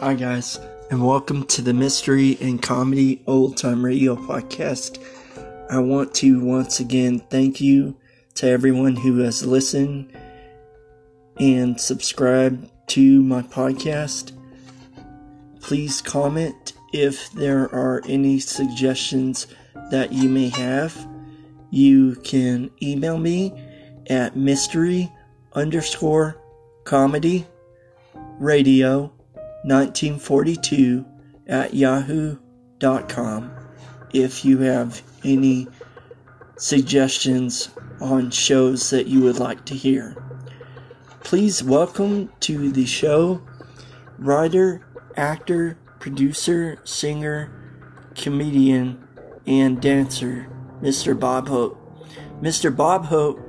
Hi, guys, and welcome to the Mystery and Comedy Old Time Radio Podcast. I want to once again thank you to everyone who has listened and subscribed to my podcast. Please comment if there are any suggestions that you may have. You can email me at mystery underscore comedy radio 1942 at yahoo.com if you have any suggestions on shows that you would like to hear. Please welcome to the show writer, actor, producer, singer, comedian, and dancer, Mr. Bob Hope. Mr. Bob Hope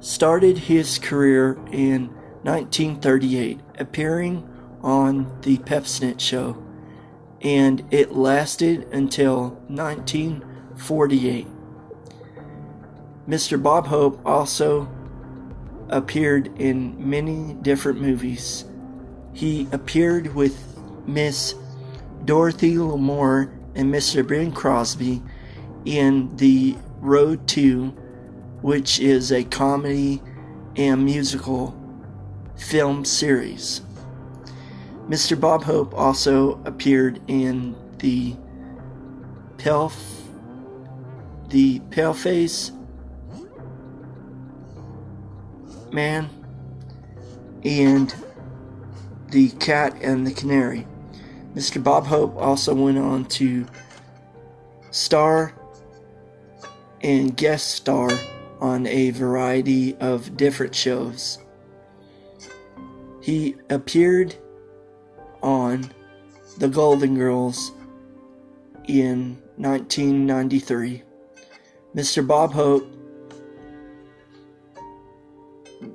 started his career in 1938, appearing on the Pepsodent show, and it lasted until 1948. Mr. Bob Hope also appeared in many different movies. He appeared with Miss Dorothy Lamour and Mr. Bing Crosby in The Road to, which is a comedy and musical film series. Mr. Bob Hope also appeared in the Pale, the Paleface Man and the Cat and the Canary. Mr. Bob Hope also went on to star and guest star on a variety of different shows. He appeared on The Golden Girls in 1993. Mr. Bob Hope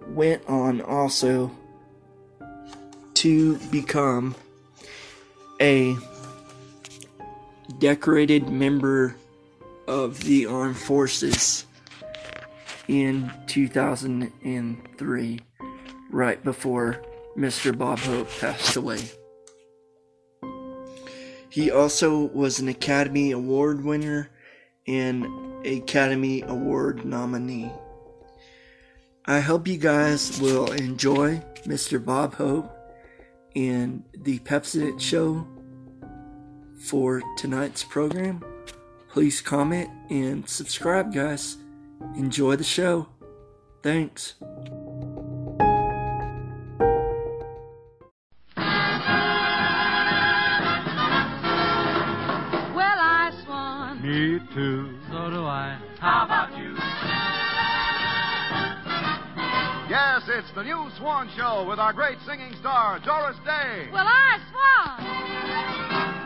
went on also to become a decorated member of the armed forces in 2003, right before Mr. Bob Hope passed away. He also was an Academy Award winner and Academy Award nominee. I hope you guys will enjoy Mr. Bob Hope and the Pepsodent Show for tonight's program. Please comment and subscribe, guys. Enjoy the show. Thanks. New Swan Show with our great singing star, Doris Day. Well, I swan.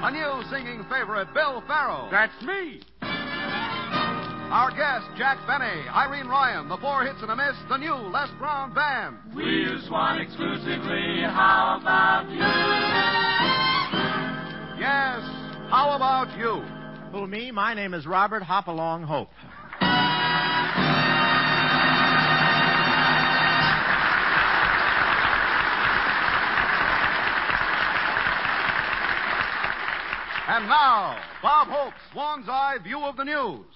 A new singing favorite, Bill Farrell. That's me. Our guest, Jack Benny, Irene Ryan, the four hits and a miss, the new Les Brown Band. We use Swan exclusively. How about you? Yes, how about you? Who, me? My name is Robert Hopalong Hope. And now, Bob Hope's Swan's Eye View of the News.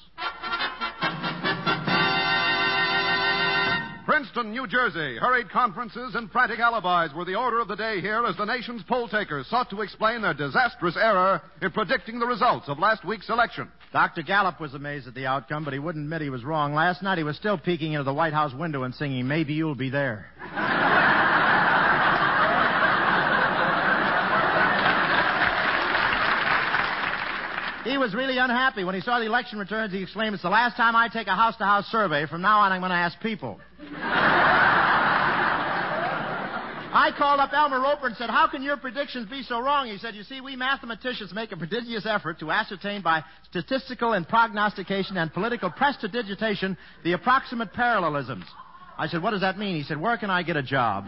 Princeton, New Jersey. Hurried conferences and frantic alibis were the order of the day here as the nation's poll takers sought to explain their disastrous error in predicting the results of last week's election. Dr. Gallup was amazed at the outcome, but he wouldn't admit he was wrong. Last night he was still peeking into the White House window and singing, Maybe You'll Be There. He was really unhappy. When he saw the election returns, he exclaimed, It's the last time I take a house to house survey. From now on, I'm going to ask people. I called up Elmo Roper and said, How can your predictions be so wrong? He said, You see, we mathematicians make a prodigious effort to ascertain by statistical and prognostication and political prestidigitation the approximate parallelisms. I said, What does that mean? He said, Where can I get a job?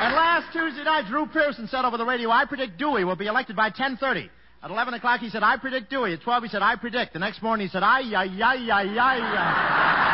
And last Tuesday night, Drew Pearson said over the radio, I predict Dewey will be elected by 10.30. At 11 o'clock, he said, I predict Dewey. At 12, he said, I predict. The next morning, he said, ay, ay, ay, ay, ay.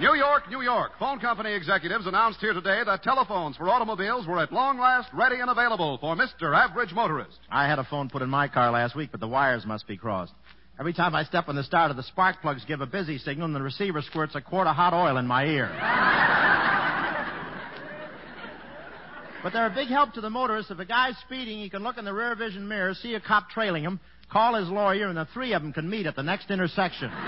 New York, New York. Phone company executives announced here today that telephones for automobiles were at long last ready and available for Mr. Average Motorist. I had a phone put in my car last week, but the wires must be crossed. Every time I step on the starter, the spark plugs give a busy signal, and the receiver squirts a quart of hot oil in my ear. but they're a big help to the motorist. If a guy's speeding, he can look in the rear vision mirror, see a cop trailing him, call his lawyer, and the three of them can meet at the next intersection.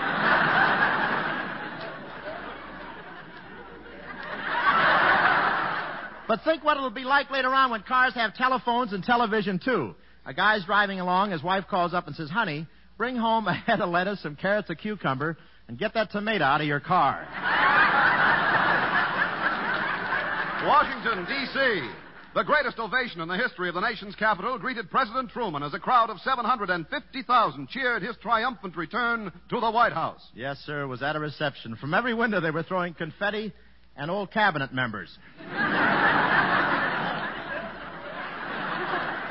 But think what it'll be like later on when cars have telephones and television, too. A guy's driving along, his wife calls up and says, Honey, bring home a head of lettuce, some carrots, a cucumber, and get that tomato out of your car. Washington, D.C. The greatest ovation in the history of the nation's capital greeted President Truman as a crowd of 750,000 cheered his triumphant return to the White House. Yes, sir, was at a reception. From every window they were throwing confetti and old cabinet members.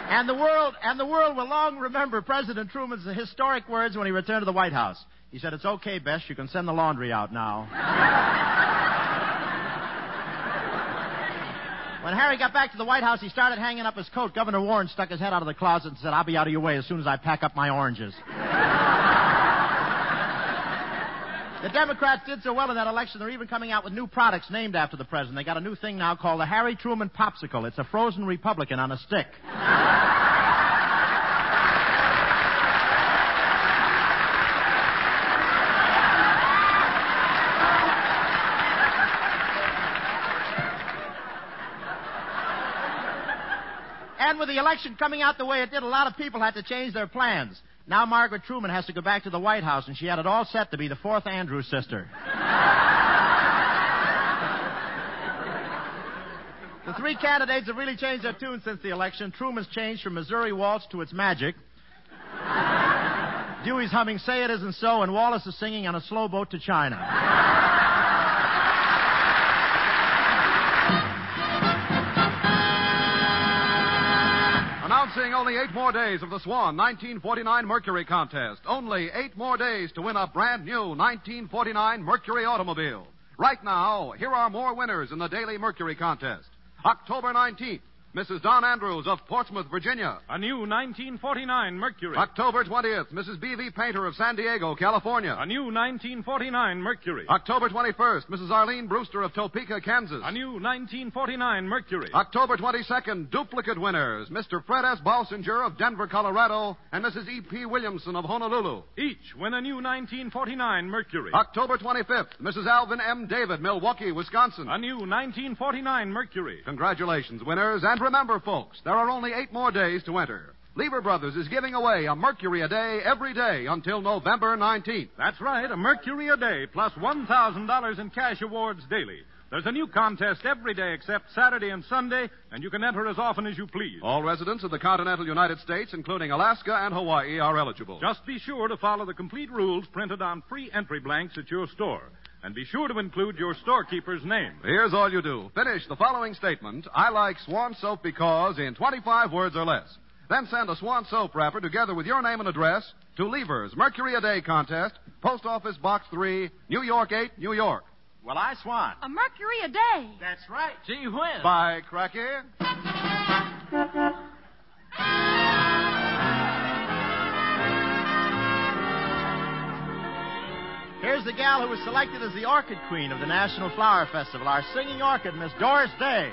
And the world and the world will long remember President Truman's historic words when he returned to the White House. He said, "It's okay, Bess. You can send the laundry out now." when Harry got back to the White House, he started hanging up his coat. Governor Warren stuck his head out of the closet and said, "I'll be out of your way as soon as I pack up my oranges." The Democrats did so well in that election, they're even coming out with new products named after the president. They got a new thing now called the Harry Truman Popsicle. It's a frozen Republican on a stick. And with the election coming out the way it did, a lot of people had to change their plans. Now Margaret Truman has to go back to the White House, and she had it all set to be the fourth Andrews sister. the three candidates have really changed their tune since the election. Truman's changed from Missouri Waltz to It's Magic. Dewey's humming Say It Isn't So, and Wallace is singing on a slow boat to China. Announcing only eight more days of the Swan 1949 Mercury contest. Only eight more days to win a brand new 1949 Mercury automobile. Right now, here are more winners in the Daily Mercury contest. October 19th, Mrs. Don Andrews of Portsmouth, Virginia. A new 1949 Mercury. October 20th, Mrs. B.V. Painter of San Diego, California. A new 1949 Mercury. October 21st, Mrs. Arlene Brewster of Topeka, Kansas. A new 1949 Mercury. October 22nd, duplicate winners, Mr. Fred S. Balsinger of Denver, Colorado, and Mrs. E.P. Williamson of Honolulu. Each win a new 1949 Mercury. October 25th, Mrs. Alvin M. David, Milwaukee, Wisconsin. A new 1949 Mercury. Congratulations, winners, and remember, folks, there are only eight more days to enter. Lever Brothers is giving away a Mercury a day every day until November 19th. That's right, a Mercury a day plus $1,000 in cash awards daily. There's a new contest every day except Saturday and Sunday, and you can enter as often as you please. All residents of the continental United States, including Alaska and Hawaii, are eligible. Just be sure to follow the complete rules printed on free entry blanks at your store. And be sure to include your storekeeper's name. Here's all you do. Finish the following statement. I like Swan soap because in 25 words or less. Then send a Swan soap wrapper together with your name and address to Lever's Mercury a Day contest, Post Office Box 3, New York 8, New York. Well, I swan. A Mercury a day. That's right. Gee whiz. Bye, Cracky. Here's the gal who was selected as the Orchid Queen of the National Flower Festival, our singing orchid, Miss Doris Day.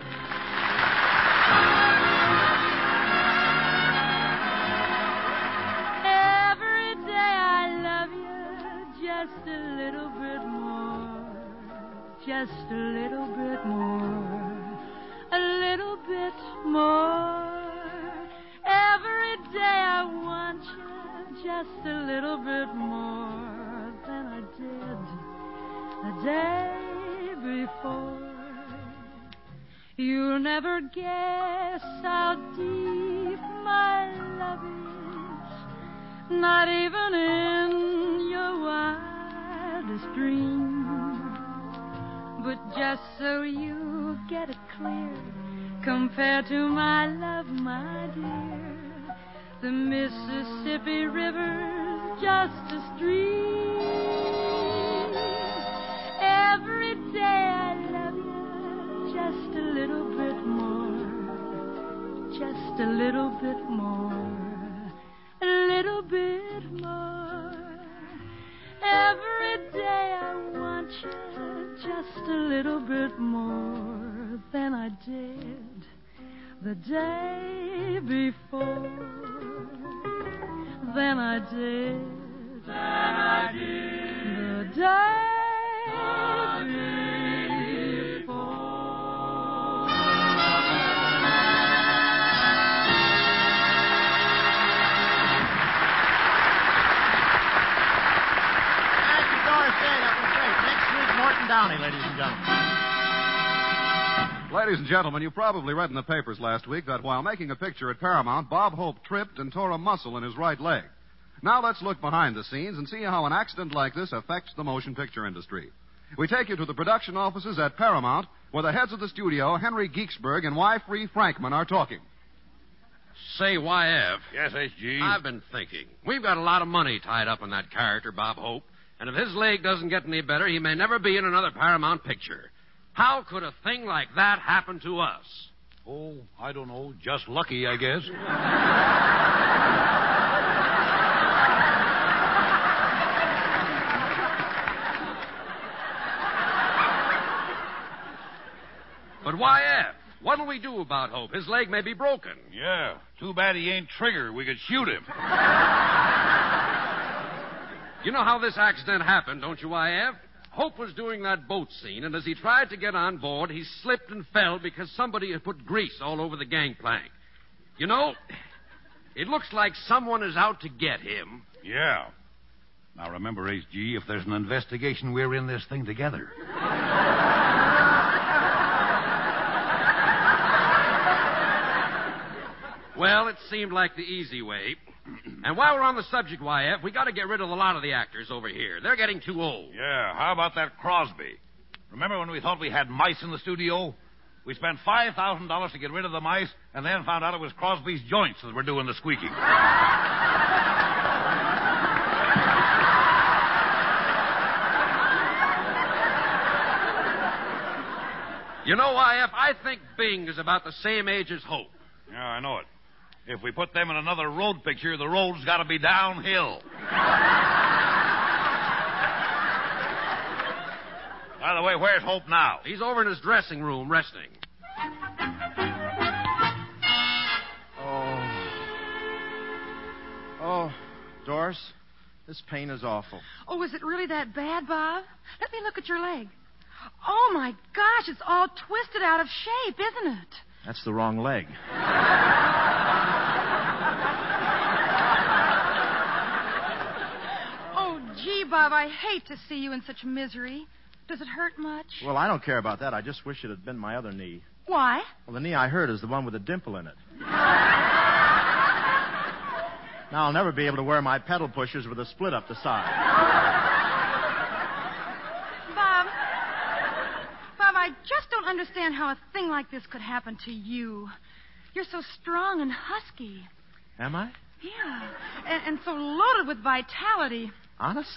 Every day I love you just a little bit more. Just a little bit more. A little bit more. Every day I want you just a little bit more the day before. You'll never guess how deep my love is, not even in your wildest dreams. But just so you get it clear, compared to my love, my dear, the Mississippi River's just a stream. Every day I love you just a little bit more. Just a little bit more. A little bit more. Every day I want you just a little bit more than I did the day before. Than I did. Than I did. The day before. Thank you, Doris Day. That was great. Next week, Morton Downey, ladies and gentlemen. Ladies and gentlemen, you probably read in the papers last week that while making a picture at Paramount, Bob Hope tripped and tore a muscle in his right leg. Now let's look behind the scenes and see how an accident like this affects the motion picture industry. We take you to the production offices at Paramount, where the heads of the studio, Henry Ginsberg and Y. Free Frankman, are talking. Say, YF. Yes, SG. I've been thinking. We've got a lot of money tied up in that character, Bob Hope. And if his leg doesn't get any better, he may never be in another Paramount picture. How could a thing like that happen to us? Oh, I don't know. Just lucky, I guess. But YF, what'll we do about Hope? His leg may be broken. yeah. Too bad he ain't Trigger. We could shoot him. You know how this accident happened, don't you, YF? Hope was doing that boat scene, and as he tried to get on board, he slipped and fell because somebody had put grease all over the gangplank. You know, it looks like someone is out to get him. Yeah. Now remember, HG, if there's an investigation, we're in this thing together. Well, it seemed like the easy way. And while we're on the subject, YF, we got to get rid of a lot of the actors over here. They're getting too old. Yeah. How about that Crosby? Remember when we thought we had mice in the studio? We spent $5,000 to get rid of the mice and then found out it was Crosby's joints that were doing the squeaking. You know, YF, I think Bing is about the same age as Hope. Yeah, I know it. If we put them in another road picture, the road's got to be downhill. By the way, where's Hope now? He's over in his dressing room resting. Oh. Oh, Doris, this pain is awful. Oh, is it really that bad, Bob? Let me look at your leg. Oh, my gosh, it's all twisted out of shape, isn't it? That's the wrong leg. Oh, gee, Bob, I hate to see you in such misery. Does it hurt much? Well, I don't care about that. I just wish it had been my other knee. Why? Well, the knee I hurt is the one with a dimple in it. now I'll never be able to wear my pedal pushers with a split up the side. Bob. Bob, I just don't understand how a thing like this could happen to you. You're so strong and husky. Am I? Yeah. And, and so loaded with vitality. Honest?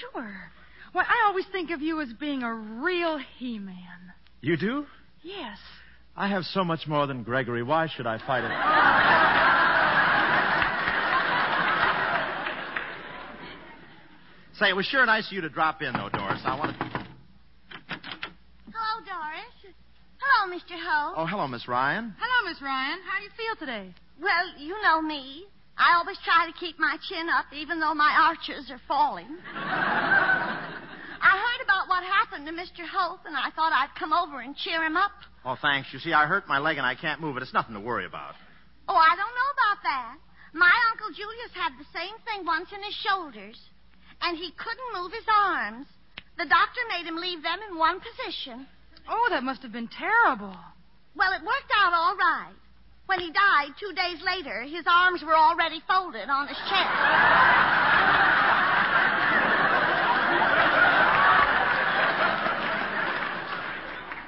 Sure. Why, I always think of you as being a real He Man. You do? Yes. I have so much more than Gregory. Why should I fight it? Say, it was sure nice of you to drop in, though, Doris. I want to. Hello, Hello, Mr. Hope. Oh, hello, Miss Ryan. Hello, Miss Ryan. How do you feel today? Well, you know me. I always try to keep my chin up, even though my arches are falling. I heard about what happened to Mr. Hope, and I thought I'd come over and cheer him up. Oh, thanks. You see, I hurt my leg and I can't move it. It's nothing to worry about. Oh, I don't know about that. My Uncle Julius had the same thing once in his shoulders, and he couldn't move his arms. The doctor made him leave them in one position. Oh, that must have been terrible. Well, it worked out all right. When he died, two days later, his arms were already folded on his chest.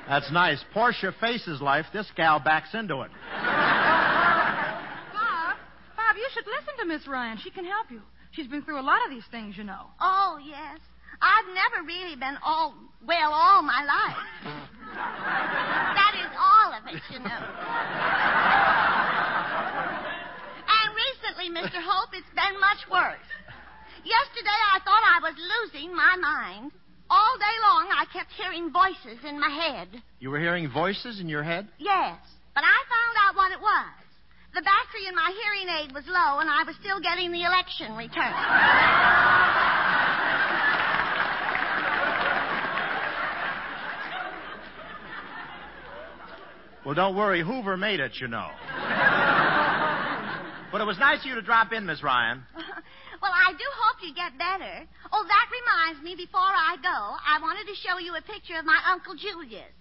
That's nice. Portia faces life. This gal backs into it. Bob, Bob, you should listen to Miss Ryan. She can help you. She's been through a lot of these things, you know. Oh, yes. I've never really been all well all my life. that is all of it, you know. and recently, Mr. Hope, it's been much worse. Yesterday, I thought I was losing my mind. All day long, I kept hearing voices in my head. You were hearing voices in your head? Yes, but I found out what it was. The battery in my hearing aid was low, and I was still getting the election return. Well, don't worry. Hoover made it, you know. but it was nice of you to drop in, Miss Ryan. well, I do hope you get better. Oh, that reminds me, before I go, I wanted to show you a picture of my Uncle Julius,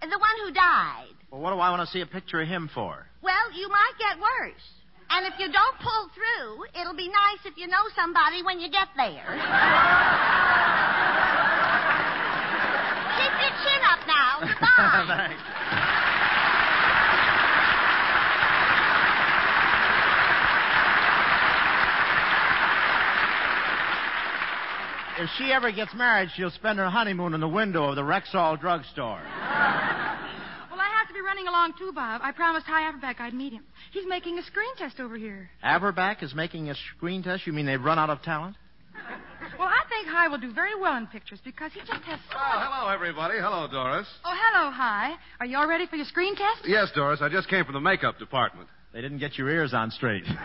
the one who died. Well, what do I want to see a picture of him for? Well, you might get worse. And if you don't pull through, it'll be nice if you know somebody when you get there. Keep your chin up now. Goodbye. Thanks. If she ever gets married, she'll spend her honeymoon in the window of the Rexall drugstore. Well, I have to be running along too, Bob. I promised Hy Averback I'd meet him. He's making a screen test over here. Averback is making a screen test? You mean they've run out of talent? Well, I think Hy will do very well in pictures because he just has so Well, much. hello, everybody. Hello, Doris. Oh, hello, Hy. Are you all ready for your screen test? Yes, Doris, I just came from the makeup department. They didn't get your ears on straight.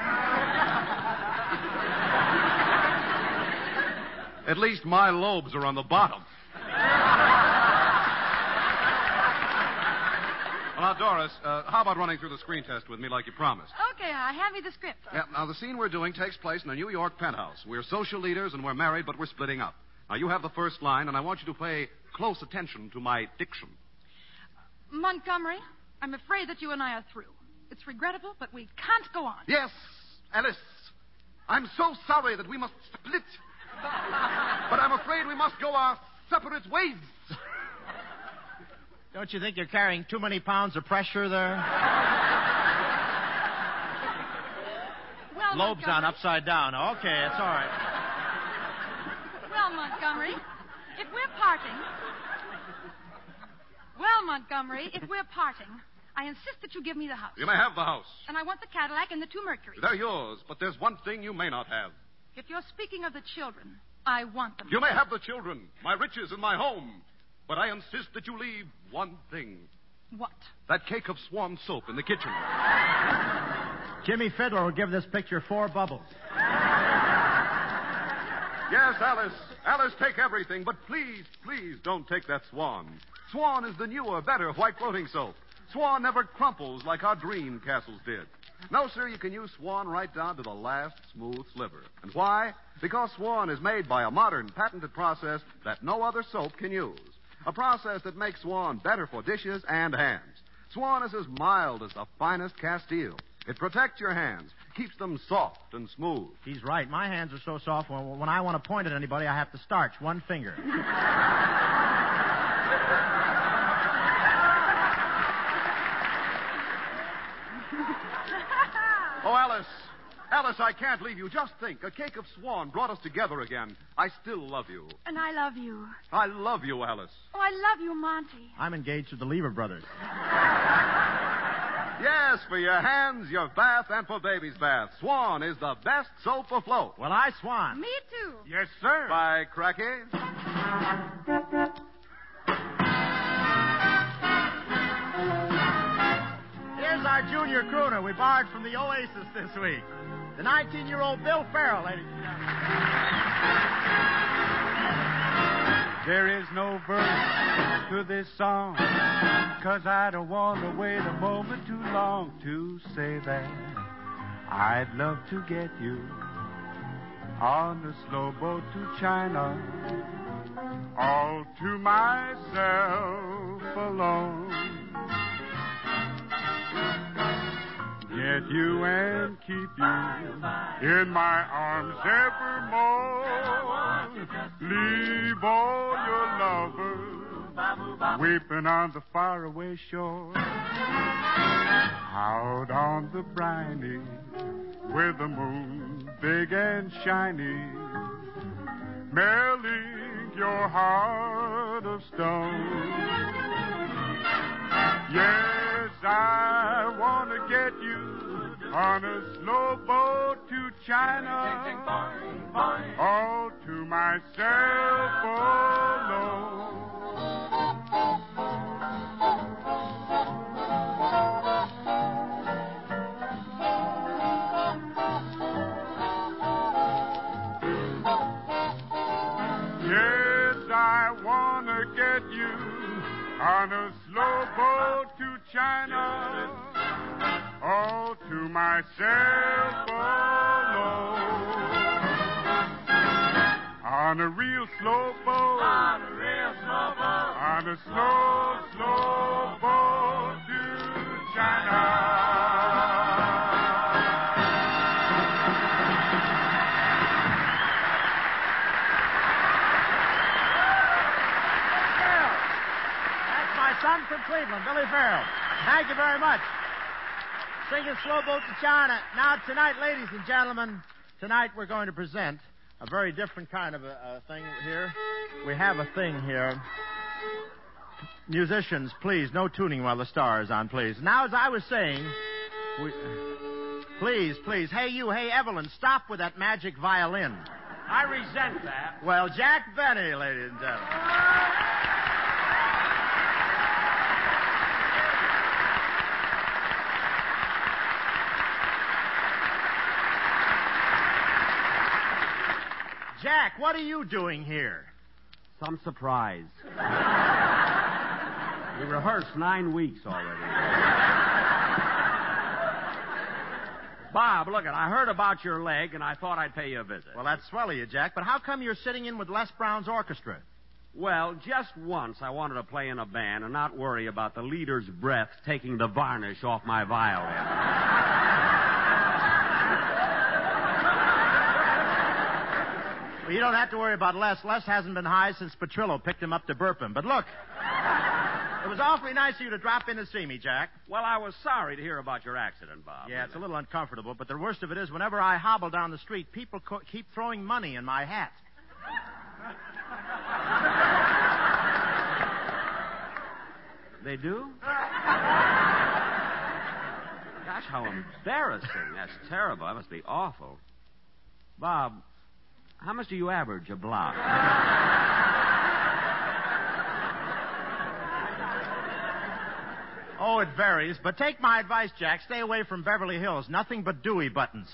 At least my lobes are on the bottom. well, now, Doris, uh, how about running through the screen test with me like you promised? Okay, Hy. Hand me the script. Yeah, now, the scene we're doing takes place in a New York penthouse. We're social leaders and we're married, but we're splitting up. Now, you have the first line, and I want you to pay close attention to my diction. Montgomery, I'm afraid that you and I are through. It's regrettable, but we can't go on. Yes, Alice. I'm so sorry that we must split. But I'm afraid we must go our separate ways. Don't you think you're carrying too many pounds of pressure there? Well, Lobes on Montgomery, upside down. Okay, it's all right. Well, Montgomery, if we're parting. Well, Montgomery, if we're parting, I insist that you give me the house. You may have the house. And I want the Cadillac and the two Mercuries. They're yours, but there's one thing you may not have. If you're speaking of the children, I want them. You may have the children, my riches, and my home, but I insist that you leave one thing What? that cake of swan soap in the kitchen. Jimmie Fidler will give this picture four bubbles. Yes, Alice. Alice, take everything, but please, please don't take that Swan. Swan is the newer, better white floating soap. Swan never crumples like our dream castles did. No, sir, you can use Swan right down to the last smooth sliver. And why? Because Swan is made by a modern, patented process that no other soap can use. A process that makes Swan better for dishes and hands. Swan is as mild as the finest Castile. It protects your hands, keeps them soft and smooth. He's right. My hands are so soft, when, when I want to point at anybody, I have to starch one finger. Oh, Alice. Alice, I can't leave you. Just think. A cake of swan brought us together again. I still love you. And I love you. I love you, Alice. Oh, I love you, Monty. I'm engaged to the Lever brothers. Yes, for your hands, your bath, and for baby's bath. Swan is the best soap afloat. Well, I swan. Me too. Yes, sir. By cracky. Here's our junior crooner we borrowed from the Oasis this week. The 19 year old Bill Farrell, ladies and gentlemen. There is no verse to this song, cause I don't want to wait a moment too long to say that I'd love to get you on the slow boat to China, all to myself alone. Get you and keep you in my arms evermore. Leave all your lovers weeping on the faraway shore. Out on the briny, with the moon big and shiny, merrily your heart of stone. Yes, I want to get you on a slow boat to China. All to myself alone. Myself alone. On a real slow boat. On a real slow boat. On a slow, slow boat to China. That's my son from Cleveland, Billy Farrell. Thank you very much. Singing Slow Boat to China. Now, tonight, ladies and gentlemen, tonight we're going to present a very different kind of a, a thing here. We have a thing here. Musicians, please, no tuning while the star is on, please. Now, as I was saying, we, please, please, hey you, hey Evelyn, stop with that magic violin. I resent that. Well, Jack Benny, ladies and gentlemen. Jack, what are you doing here? Some surprise. we rehearsed nine weeks already. Bob, look it. I heard about your leg, and I thought I'd pay you a visit. Well, that's swell of you, Jack, but how come you're sitting in with Les Brown's orchestra? Well, just once I wanted to play in a band and not worry about the leader's breath taking the varnish off my violin. Well, you don't have to worry about Les. Les hasn't been high since Petrillo picked him up to burp him. But look, it was awfully nice of you to drop in to see me, Jack. Well, I was sorry to hear about your accident, Bob. Yeah, it's a little uncomfortable, but the worst of it is whenever I hobble down the street, people co- keep throwing money in my hat. They do? Gosh, how embarrassing. That's terrible. That must be awful. Bob, how much do you average a block? Oh, it varies, but take my advice, Jack. Stay away from Beverly Hills. Nothing but Dewey buttons.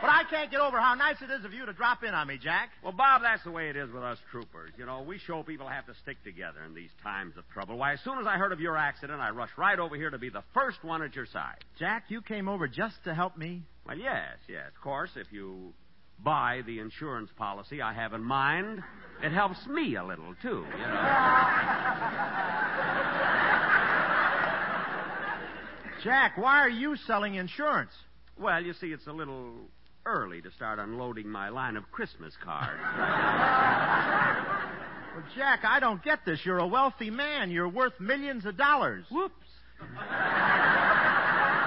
But I can't get over how nice it is of you to drop in on me, Jack. Well, Bob, that's the way it is with us troopers. You know, we show people have to stick together in these times of trouble. Why, as soon as I heard of your accident, I rushed right over here to be the first one at your side. Jack, you came over just to help me? Well, yes, yes. Of course, if you buy the insurance policy I have in mind, it helps me a little, too, you know. Jack, why are you selling insurance? Well, you see, it's a little early to start unloading my line of Christmas cards. Well, Jack, I don't get this. You're a wealthy man. You're worth millions of dollars. Whoops.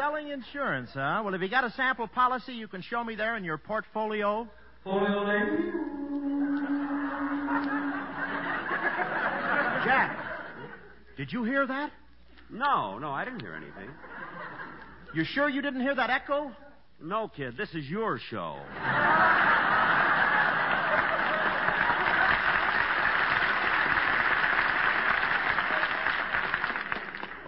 Selling insurance, huh? Well, have you got a sample policy you can show me there in your portfolio? Jack, did you hear that? No, no, I didn't hear anything. You sure you didn't hear that echo? No, kid, this is your show.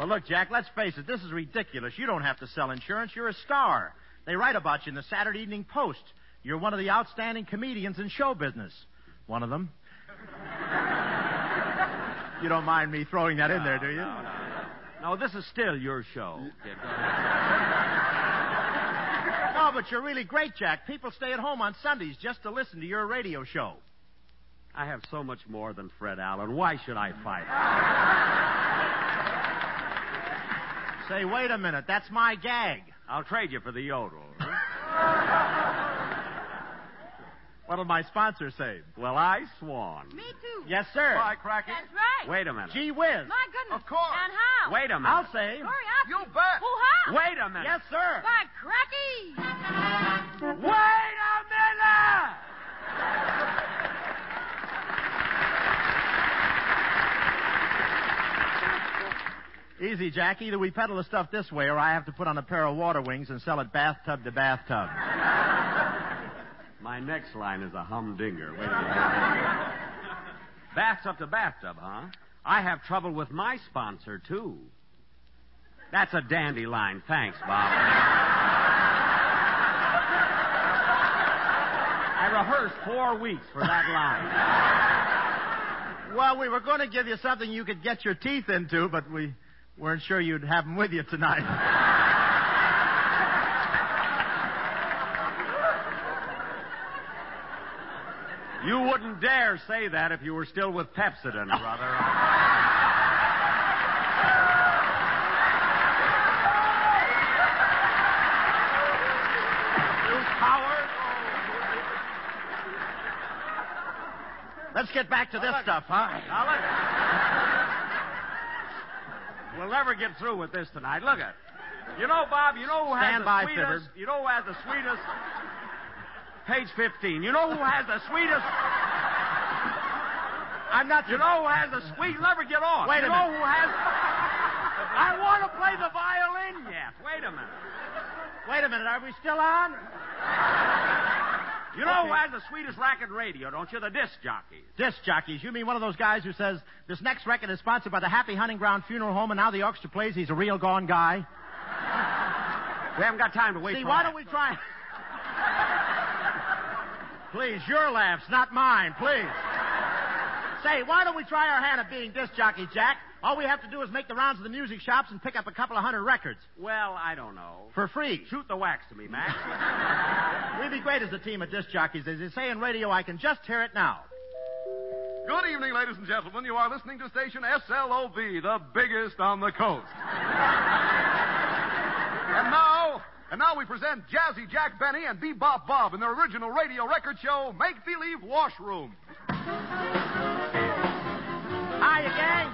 Well, look, Jack, let's face it. This is ridiculous. You don't have to sell insurance. You're a star. They write about you in the Saturday Evening Post. You're one of the outstanding comedians in show business. One of them. you don't mind me throwing that in there, do you? No, no, no. No, this is still your show. No, but you're really great, Jack. People stay at home on Sundays just to listen to your radio show. I have so much more than Fred Allen. Why should I fight? Say, wait a minute. That's my gag. I'll trade you for the yodel. What'll my sponsor say? Well, I swan. Me too. Yes, sir. Bye, Cracky. That's right. Wait a minute. Gee whiz. My goodness. Of course. And how? Wait a minute. I'll say. Hurry up. You bet. Who how? Wait a minute. Yes, sir. By cracky. Wait a Easy, Jack. Either we peddle the stuff this way or I have to put on a pair of water wings and sell it bathtub to bathtub. My next line is a humdinger. Wait a minute. bathtub to bathtub, huh? I have trouble with my sponsor, too. That's a dandy line. Thanks, Bob. I rehearsed four weeks for that line. Well, we were going to give you something you could get your teeth into, but we weren't sure you'd have them with you tonight. You wouldn't dare say that if you were still with Pepsodent, oh. brother. you coward. Let's get back to this stuff, huh? Now. We'll never get through with this tonight. Look at. You know, Bob. You know who has Stand the by, sweetest. Fibbard. You know who has the sweetest. Page fifteen. You know who has the sweetest. I'm not. You know who has the sweet. Never get off. Wait you a know minute. who has. I want to play the violin yet. Wait a minute. Wait a minute. Are we still on? You know who has the sweetest racket radio, don't you? The disc jockeys. Disc jockeys. You mean one of those guys who says this next record is sponsored by the Happy Hunting Ground Funeral Home, and now the orchestra plays he's a real gone guy? We haven't got time to wait See, why that. don't we try? Please, your laughs, not mine. Please. Say, why don't we try our hand at being disc jockeys, Jack? All we have to do is make the rounds of the music shops and pick up a couple of hundred records Well, I don't know. for free. Shoot the wax to me, Max. We'd be great as a team of disc jockeys. As they say in radio, I can just hear it now. Good evening, ladies and gentlemen. You are listening to station SLOB, the biggest on the coast. and now, and now we present Jazzy Jack Benny and Bebop Bob in their original radio record show, Make Believe Washroom. Hiya, gang.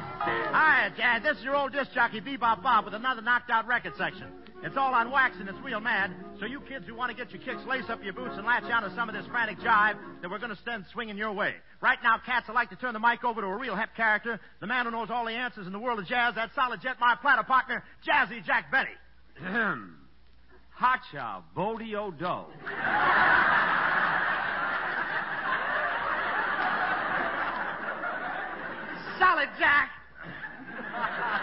Hiya, Dad. This is your old disc jockey, Bebop Bob, with another knocked out record section. It's all on wax and it's real mad, so you kids who want to get your kicks, lace up your boots and latch onto some of this frantic jive that we're going to send swinging your way. Right now, cats, I'd like to turn the mic over to a real hep character, the man who knows all the answers in the world of jazz, that solid jet, my platter partner, Jazzy Jack Benny. Ahem. Hacha Bodio Do. Solid Jack. And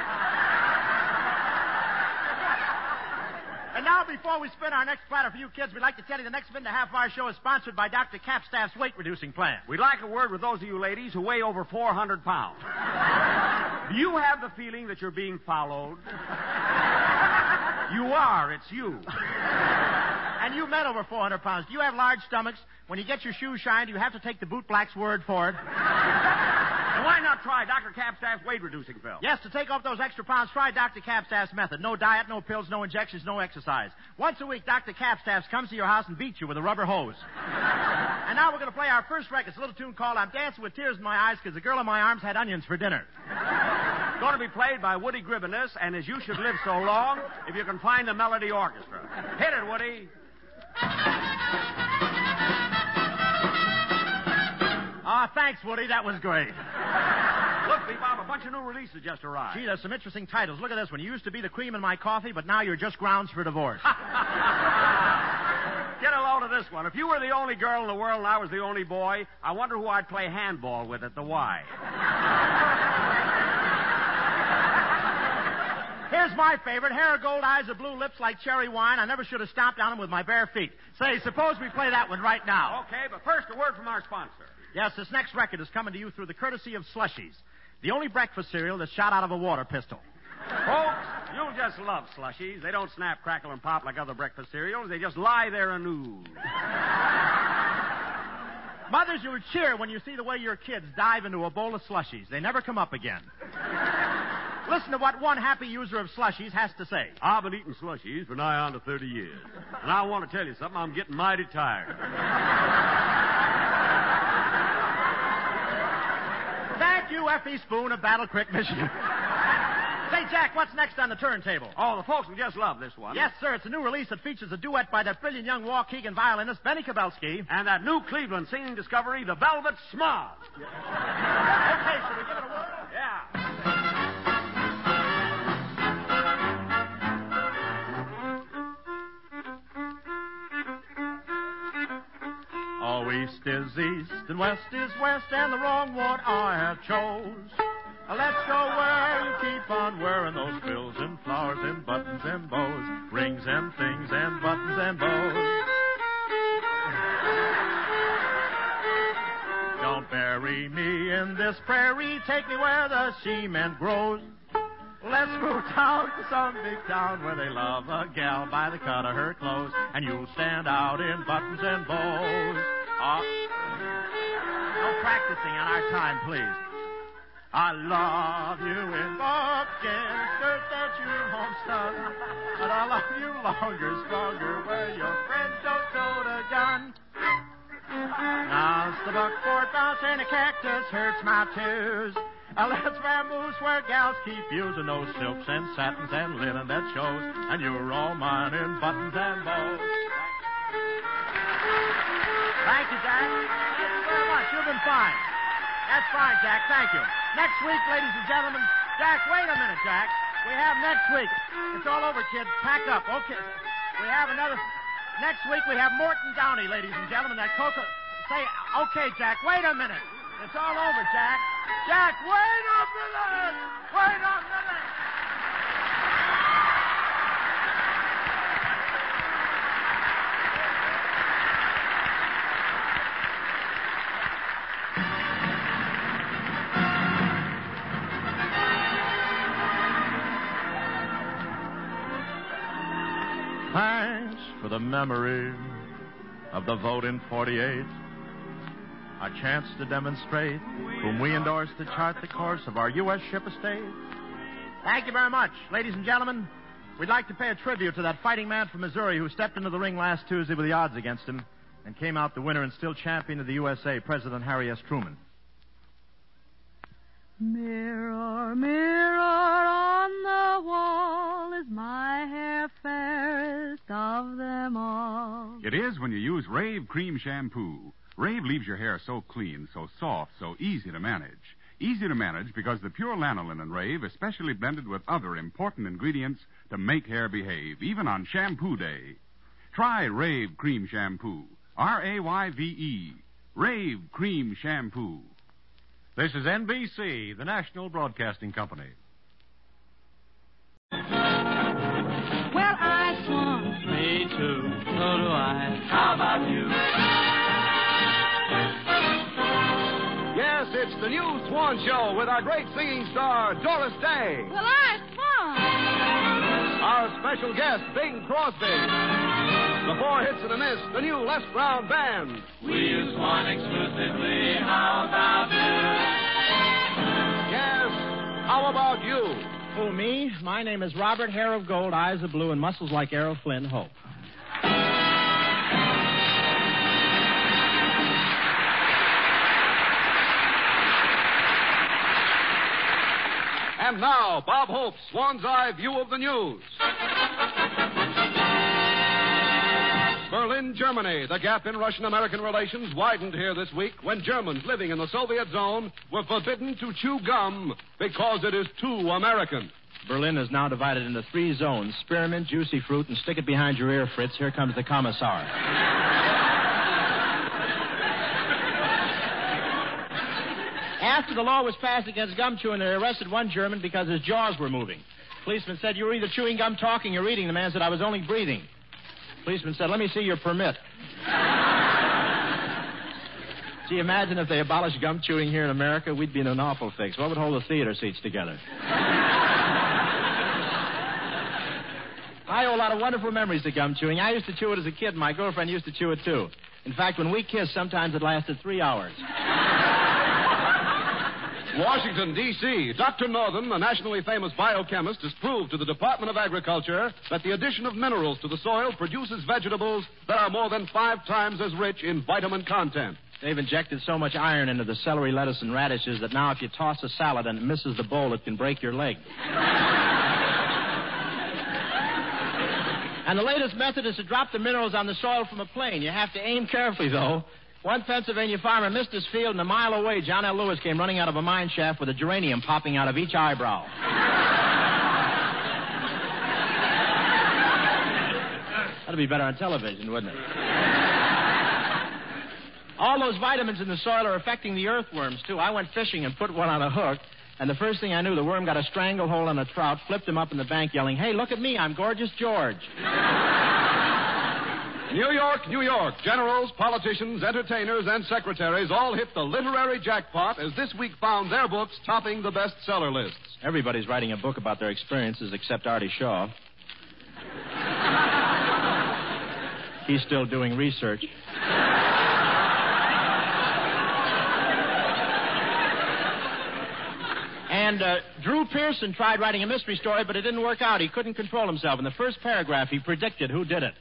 now, before we spin our next platter for you kids, we'd like to tell you the next minute and half of our show is sponsored by Dr. Capstaff's weight reducing plan. We'd like a word with those of you ladies who weigh over 400 pounds. Do you have the feeling that you're being followed? You are. It's you. And you men over 400 pounds, do you have large stomachs? When you get your shoes shined, you have to take the bootblack's word for it. And why not try Dr. Capstaff's weight reducing pill? Yes, to take off those extra pounds, try Dr. Capstaff's method. No diet, no pills, no injections, no exercise. Once a week, Dr. Capstaff's comes to your house and beats you with a rubber hose. and now we're going to play our first record. It's a little tune called I'm Dancing with Tears in My Eyes because the girl in my arms had onions for dinner. Going to be played by Woody Gribbenus and As You Should Live So Long if you can find the Melody Orchestra. Hit it, Woody. Ah, thanks, Woody. That was great. Look, Bob, a bunch of new releases just arrived. Gee, there's some interesting titles. Look at this one. You used to be the cream in my coffee, but now you're just grounds for divorce. Get a load of this one. If you were the only girl in the world and I was the only boy, I wonder who I'd play handball with at the Y. Here's my favorite. Hair of gold, eyes of blue, lips like cherry wine. I never should have stomped on them with my bare feet. Say, suppose we play that one right now. Okay, but first a word from our sponsor. Yes, this next record is coming to you through the courtesy of Slushies, the only breakfast cereal that's shot out of a water pistol. Folks, you'll just love slushies. They don't snap, crackle, and pop like other breakfast cereals. They just lie there and ooze. Mothers, you'll cheer when you see the way your kids dive into a bowl of slushies. They never come up again. Listen to what one happy user of slushies has to say. I've been eating slushies for nigh on to 30 years. And I want to tell you something. I'm getting mighty tired. Thank you, Effie Spoon of Battle Creek, Michigan. Say, Jack, what's next on the turntable? Oh, the folks will just love this one. Yes, sir. It's a new release that features a duet by that brilliant young Waukegan violinist, Benny Kubelsky. And that new Cleveland singing discovery, the Velvet Smog. Okay, shall we give it a whirl? Yeah. East is east and west is west, and the wrong one I have chose. Let's go where you keep on wearing those frills and flowers and buttons and bows, rings and things and buttons and bows. Don't bury me in this prairie, take me where the cement grows. Let's move down to some big town where they love a gal by the cut of her clothes, and you'll stand out in buttons and bows. Ah. Oh, no practicing on our time, please. I love you in buckskin skirt that you homestead, but I love you longer, stronger, where your friends don't tote a gun. Now's the buckboard bounce and a cactus hurts my tears. Uh, let's where gals keep using those silks and satins and linen that shows, and you're all mine in buttons and bows. Thank you, Jack. Thank you very much. You've been fine. That's fine, Jack. Thank you. Next week, ladies and gentlemen. Jack, wait a minute, Jack. We have next week. It's all over, kids. Pack up. Okay. We have another. Next week we have Morton Downey, ladies and gentlemen. That Coca. Say, okay, Jack. Wait a minute. It's all over, Jack. Jack, wait a minute. Wait a minute. Thanks for the memory of the vote in 48. A chance to demonstrate whom we endorse to chart the course of our U.S. ship estate. Thank you very much. Ladies and gentlemen, we'd like to pay a tribute to that fighting man from Missouri who stepped into the ring last Tuesday with the odds against him and came out the winner and still champion of the USA, President Harry S. Truman. Mirror, mirror on the wall, is my hair fairest of them all? It is when you use Rayve Cream Shampoo. Rayve leaves your hair so clean, so soft, so easy to manage. Easy to manage because the pure lanolin in Rayve is specially blended with other important ingredients to make hair behave, even on shampoo day. Try Rayve Cream Shampoo. R A Y V E. Rayve Cream Shampoo. This is NBC, the National Broadcasting Company. Well, I swung. Me too. So do I. How about you? Swan Show with our great singing star, Doris Day. Well, I swung. Our special guest, Bing Crosby. The four hits and a miss, the new Les Brown Band. We use one exclusively. How about you? Yes, how about you? Who, me? My name is Robert Hair of Gold, Eyes of Blue, and muscles like Errol Flynn Hope. And now, Bob Hope's Swan's Eye view of the news. Berlin, Germany. The gap in Russian American relations widened here this week when Germans living in the Soviet zone were forbidden to chew gum because it is too American. Berlin is now divided into three zones spearmint, juicy fruit, and stick it behind your ear, Fritz. Here comes the commissar. After the law was passed against gum chewing, they arrested one German because his jaws were moving. Policeman said, You were either chewing gum, talking, or eating. The man said, I was only breathing. Policeman said, Let me see your permit. Gee, imagine if they abolished gum chewing here in America, we'd be in an awful fix. What would hold the theater seats together? I owe a lot of wonderful memories to gum chewing. I used to chew it as a kid. My girlfriend used to chew it too. In fact, when we kissed, sometimes it lasted three hours. Washington, D.C. Dr. Northern, a nationally famous biochemist, has proved to the Department of Agriculture that the addition of minerals to the soil produces vegetables that are more than five times as rich in vitamin content. They've injected so much iron into the celery, lettuce, and radishes that now if you toss a salad and it misses the bowl, it can break your leg. and the latest method is to drop the minerals on the soil from a plane. You have to aim carefully, though. One Pennsylvania farmer missed his field, and a mile away, John L. Lewis came running out of a mine shaft with a geranium popping out of each eyebrow. That'd be better on television, wouldn't it? All those vitamins in the soil are affecting the earthworms, too. I went fishing and put one on a hook, and the first thing I knew, the worm got a stranglehold on a trout, flipped him up in the bank, yelling, Hey, look at me, I'm gorgeous George. New York, New York. Generals, politicians, entertainers, and secretaries all hit the literary jackpot as this week found their books topping the bestseller lists. Everybody's writing a book about their experiences except Artie Shaw. He's still doing research. And uh, Drew Pearson tried writing a mystery story, but it didn't work out. He couldn't control himself. In the first paragraph, he predicted who did it.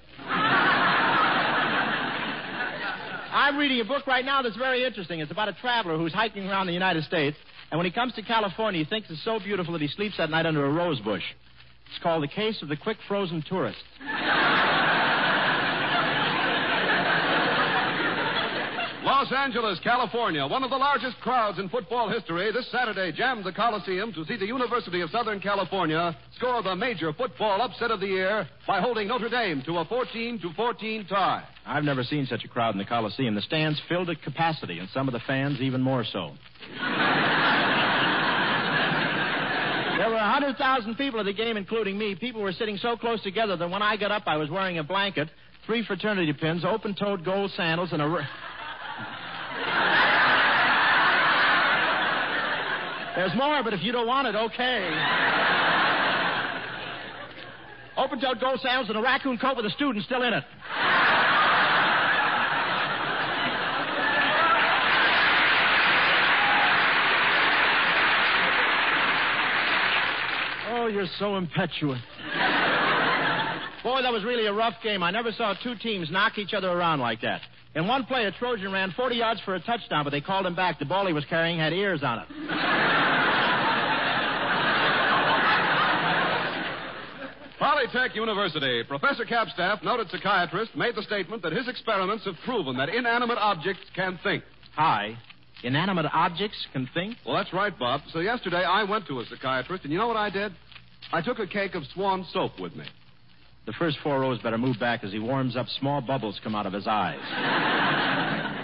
I'm reading a book right now that's very interesting. It's about a traveler who's hiking around the United States, and when he comes to California, he thinks it's so beautiful that he sleeps at night under a rose bush. It's called The Case of the Quick Frozen Tourist. Los Angeles, California, one of the largest crowds in football history, this Saturday jammed the Coliseum to see the University of Southern California score the major football upset of the year by holding Notre Dame to a 14 to 14 tie. I've never seen such a crowd in the Coliseum. The stands filled at capacity, and some of the fans even more so. There were 100,000 people at the game, including me. People were sitting so close together that when I got up, I was wearing a blanket, three fraternity pins, open toed gold sandals, and a. There's more, but if you don't want it, okay. Open toed gold sandals and a raccoon coat with a student still in it. Oh, you're so impetuous. Boy, that was really a rough game. I never saw two teams knock each other around like that. In one play, a Trojan ran 40 yards for a touchdown, but they called him back. The ball he was carrying had ears on it. Polytech University. Professor Capstaff, noted psychiatrist, made the statement that his experiments have proven that inanimate objects can think. Hi. Inanimate objects can think? Well, that's right, Bob. So yesterday I went to a psychiatrist, and you know what I did? I took a cake of Swan soap with me. The first four rows better move back as he warms up. Small bubbles come out of his eyes.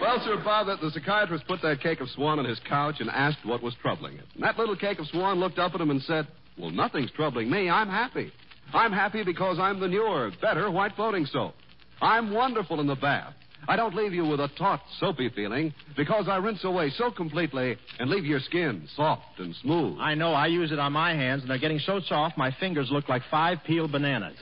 Well, Sir Bob, the, the psychiatrist put that cake of Swan on his couch and asked what was troubling it. And that little cake of Swan looked up at him and said, Well, nothing's troubling me. I'm happy. I'm happy because I'm the newer, better white floating soap. I'm wonderful in the bath. I don't leave you with a taut, soapy feeling because I rinse away so completely and leave your skin soft and smooth. I know. I use it on my hands, and they're getting so soft my fingers look like five peeled bananas.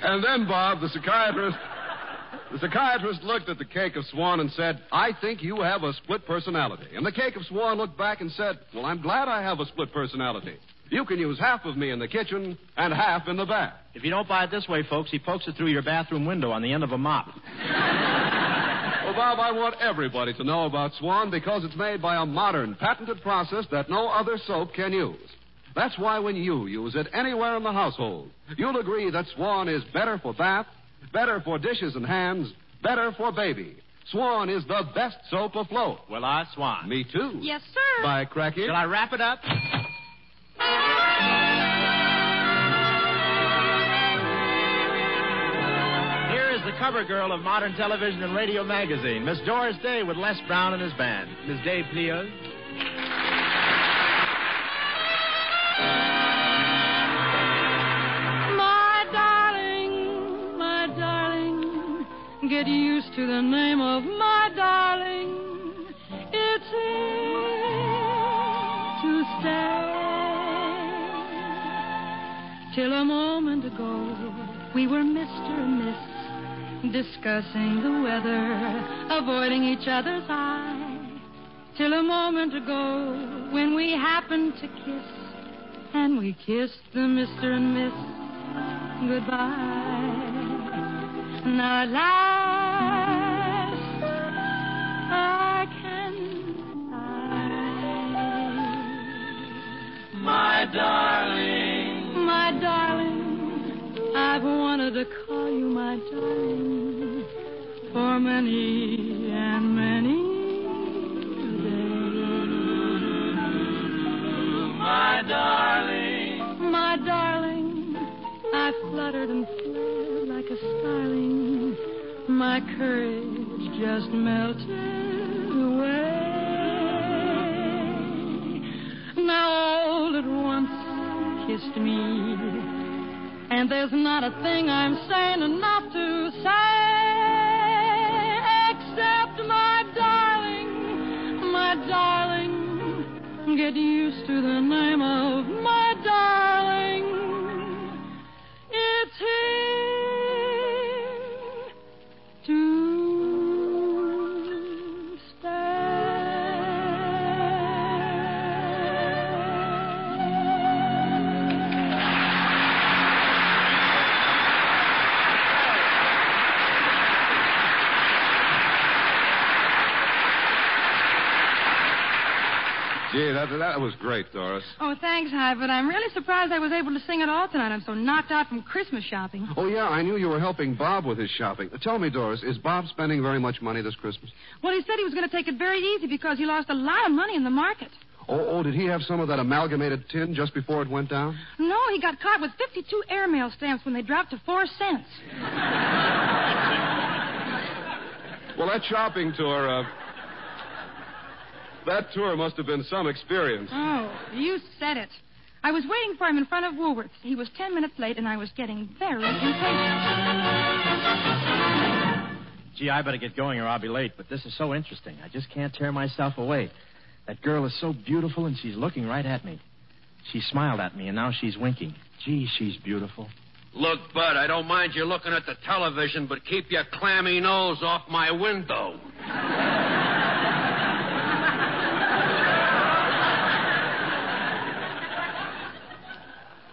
And then, Bob, the psychiatrist. The psychiatrist looked at the cake of Swan and said, I think you have a split personality. And the cake of Swan looked back and said, Well, I'm glad I have a split personality. You can use half of me in the kitchen and half in the bath. If you don't buy it this way, folks, he pokes it through your bathroom window on the end of a mop. Well, Bob, I want everybody to know about Swan because it's made by a modern, patented process that no other soap can use. That's why when you use it anywhere in the household, you'll agree that Swan is better for bath, better for dishes and hands, better for baby. Swan is the best soap afloat. Well, I Swan. Me too. Yes, sir. By Cracky. Shall I wrap it up? Here is the cover girl of modern television and radio magazine, Miss Doris Day with Les Brown and his band. Miss Day, please. Get used to the name of my darling. It's here to stay. Till a moment ago, we were Mr. and Miss, discussing the weather, avoiding each other's eye. Till a moment ago, when we happened to kiss, and we kissed the Mr. and Miss goodbye. Now at last I can My darling. I've wanted to call you my darling for many and many days. My darling. My darling. I fluttered and flared like a starling. My courage just melted away. Now all at once kissed me, and there's not a thing I'm sane enough to say except my darling, my darling. Get used to the name of my that, that was great, Doris. Oh, thanks, Hy, but I'm really surprised I was able to sing at all tonight. I'm so knocked out from Christmas shopping. Oh, yeah, I knew you were helping Bob with his shopping. Tell me, Doris, is Bob spending very much money this Christmas? Well, he said he was going to take it very easy because he lost a lot of money in the market. Oh, oh, did he have some of that amalgamated tin just before it went down? No, he got caught with 52 airmail stamps when they dropped to four cents. Well, that shopping tour, uh, that tour must have been some experience. Oh, you said it. I was waiting for him in front of Woolworth's. He was ten minutes late, and I was getting very impatient. Gee, I better get going or I'll be late, but this is so interesting. I just can't tear myself away. That girl is so beautiful, and she's looking right at me. She smiled at me, and now she's winking. Gee, she's beautiful. Look, Bud, I don't mind you looking at the television, but keep your clammy nose off my window.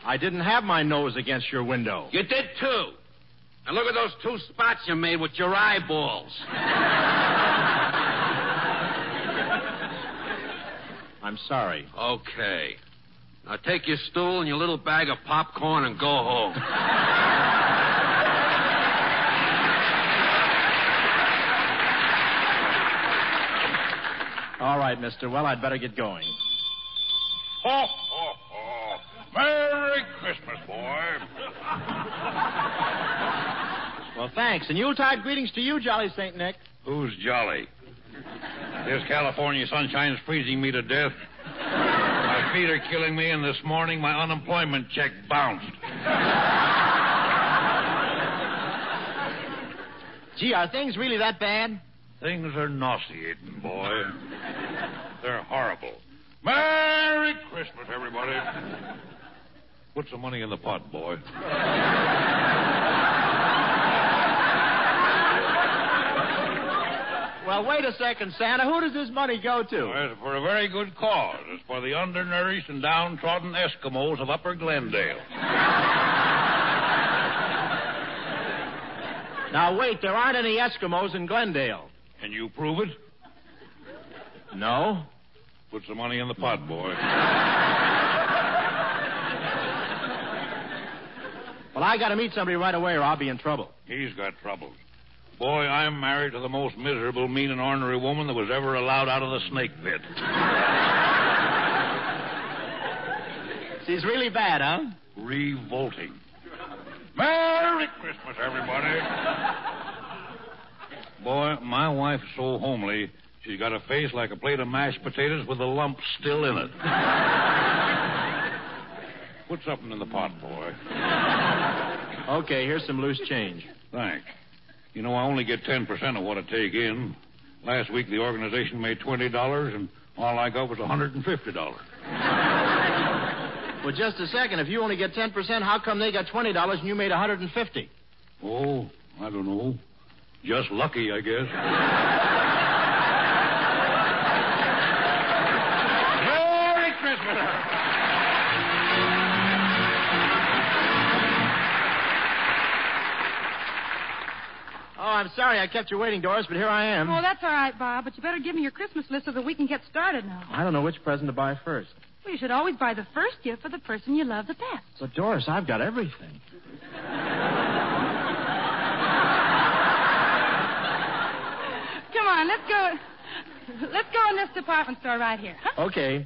I didn't have my nose against your window. You did too. And look at those two spots you made with your eyeballs. I'm sorry. Okay. Now take your stool and your little bag of popcorn and go home. All right, mister. Well, I'd better get going. Ho, Well, thanks. And Yuletide greetings to you, Jolly St. Nick. Who's jolly? This California sunshine's freezing me to death. My feet are killing me, and this morning my unemployment check bounced. Gee, are things really that bad? Things are nauseating, boy. They're horrible. Merry Christmas, everybody. Put some money in the pot, boy. Well, wait a second, Santa. Who does this money go to? Well, it's for a very good cause. It's for the undernourished and downtrodden Eskimos of Upper Glendale. Now, wait. There aren't any Eskimos in Glendale. Can you prove it? No. Put some money in the pot, boy. Well, I got to meet somebody right away, or I'll be in trouble. He's got troubles. Boy, I'm married to the most miserable, mean, and ornery woman that was ever allowed out of the snake pit. She's really bad, huh? Revolting. Merry Christmas, everybody. Boy, my wife's so homely, she's got a face like a plate of mashed potatoes with a lump still in it. Put something in the pot, boy. Okay, here's some loose change. Thanks. You know, I only get 10% of what I take in. Last week, the organization made $20, and all I got was $150. Well, just a second. If you only get 10%, how come they got $20 and you made 150 Oh, I don't know. Just lucky, I guess. I'm sorry I kept you waiting, Doris, but here I am. Oh, that's all right, Bob, but you better give me your Christmas list so that we can get started now. I don't know which present to buy first. Well, you should always buy the first gift for the person you love the best. But, Doris, I've got everything. Come on, let's go. Let's go in this department store right here. Huh? Okay.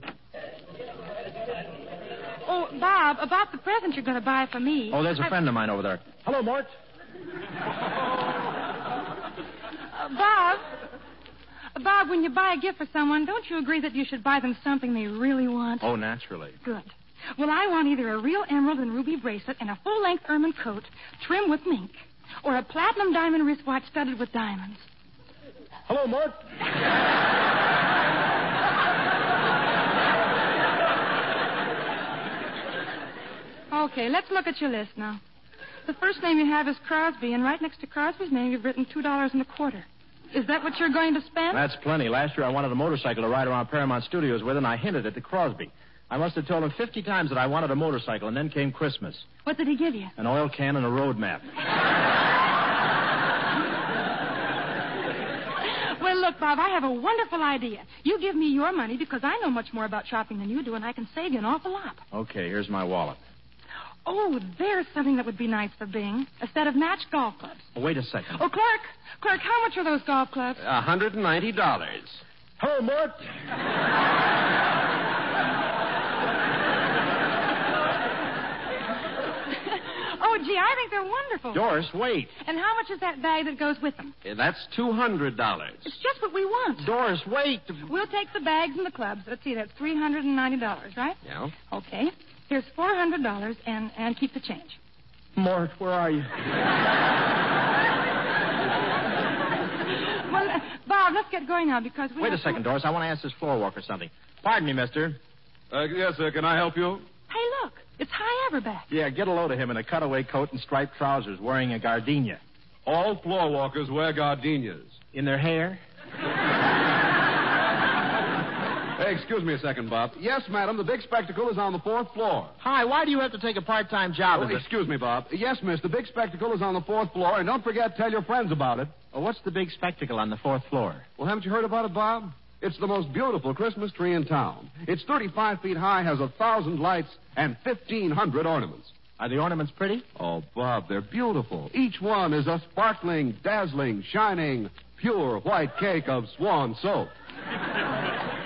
Oh, Bob, about the present you're going to buy for me. Oh, there's a I- friend of mine over there. Hello, Mort. Bob. Bob, when you buy a gift for someone, don't you agree that you should buy them something they really want? Oh, naturally. Good. Well, I want either a real emerald and ruby bracelet and a full length ermine coat trimmed with mink, or a platinum diamond wristwatch studded with diamonds. Hello, Mort. Okay, let's look at your list now. The first name you have is Crosby, and right next to Crosby's name you've written two dollars and a quarter. Is that what you're going to spend? That's plenty. Last year I wanted a motorcycle to ride around Paramount Studios with, and I hinted it to Crosby. I must have told him 50 times that I wanted a motorcycle, and then came Christmas. What did he give you? An oil can and a road map. Well, look, Bob, I have a wonderful idea. You give me your money because I know much more about shopping than you do, and I can save you an awful lot. Okay, here's my wallet. Oh, there's something that would be nice for Bing. A set of match golf clubs. Oh, wait a second. Oh, Clark, Clark, how much are those golf clubs? A hundred and ninety dollars. Hello, Mort. oh, gee, I think they're wonderful. Doris, wait. And how much is that bag that goes with them? Eh, that's two hundred dollars. It's just what we want. Doris, wait. We'll take the bags and the clubs. Let's see, that's three hundred and ninety dollars, right? Yeah. Okay. Here's four hundred dollars, and and keep the change. Mort, where are you? Well, uh, Bob, let's get going now because we. Wait a have to- second, Doris. I want to ask this floor walker something. Pardon me, mister. Uh, yes, sir. Can I help you? Hey, look, it's Hy Averback. Yeah, get a load of him in a cutaway coat and striped trousers wearing a gardenia. All floor walkers wear gardenias. In their hair? Hey, excuse me a second, Bob. Yes, madam, the big spectacle is on the fourth floor. Hy, why do you have to take a part-time job Oh, excuse me, Bob. Yes, miss, the big spectacle is on the fourth floor, and don't forget, tell your friends about it. Oh, what's the big spectacle on the fourth floor? Well, haven't you heard about it, Bob? It's the most beautiful Christmas tree in town. It's 35 feet high, has a thousand lights, and 1,500 ornaments. Are the ornaments pretty? Oh, Bob, they're beautiful. Each one is a sparkling, dazzling, shining, pure white cake of swan soap.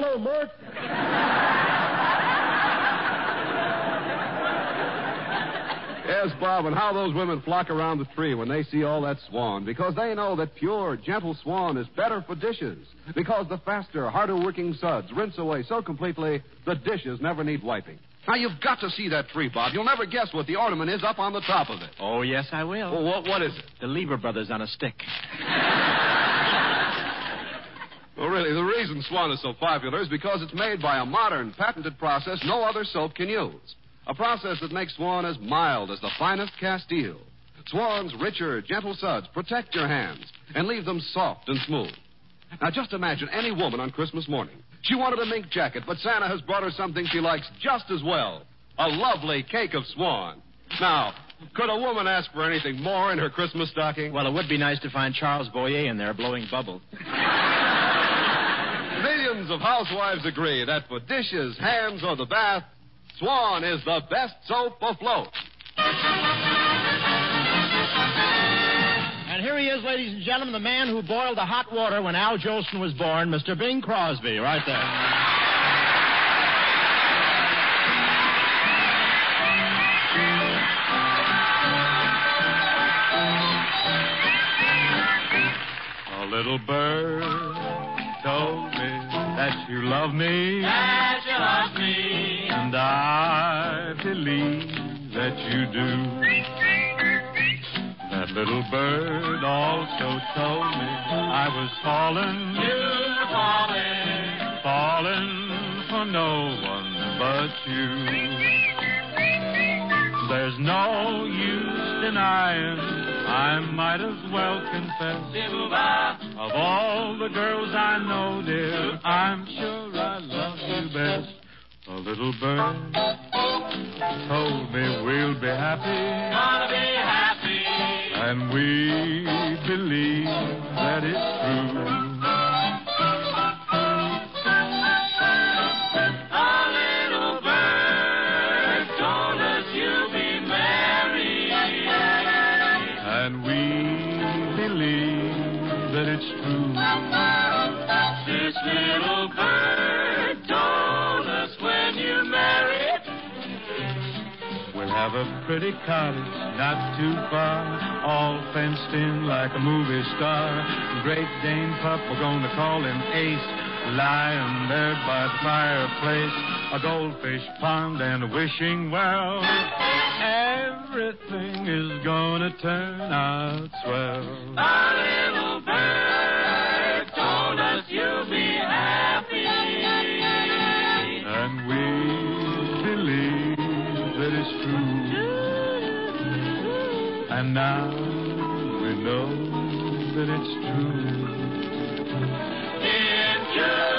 Hello, Mort. Yes, Bob, and how those women flock around the tree when they see all that swan, because they know that pure, gentle swan is better for dishes. Because the faster, harder working suds rinse away so completely, the dishes never need wiping. Now, you've got to see that tree, Bob. You'll never guess what the ornament is up on the top of it. Oh, yes, I will. Well, what, what is it? The Lever Brothers on a stick. Well, really, the reason Swan is so popular is because it's made by a modern, patented process no other soap can use. A process that makes Swan as mild as the finest Castile. Swan's richer, gentle suds protect your hands and leave them soft and smooth. Now, just imagine any woman on Christmas morning. She wanted a mink jacket, but Santa has brought her something she likes just as well a lovely cake of Swan. Now, could a woman ask for anything more in her Christmas stocking? Well, it would be nice to find Charles Boyer in there blowing bubbles. Millions of housewives agree that for dishes, hands, or the bath, Swan is the best soap afloat. And here he is, ladies and gentlemen, the man who boiled the hot water when Al Jolson was born, Mr. Bing Crosby, right there. A little bird told me that you love me. That you love me. And I believe that you do. That little bird also told me I was falling. You were falling. Falling for no one but you. There's no use denying. I might as well confess. Of all the girls I know, dear, I'm sure I love you best. A little bird told me we'll be happy. Gonna be happy. And we believe that it's true. A pretty cottage not too far, all fenced in like a movie star. Great Dane pup, we're going to call him Ace, lying there by the fireplace. A goldfish pond and a wishing well. Everything is gonna turn out swell. A little bird told us you'll be happy. And we believe that it's true. And now we know that it's true. In June,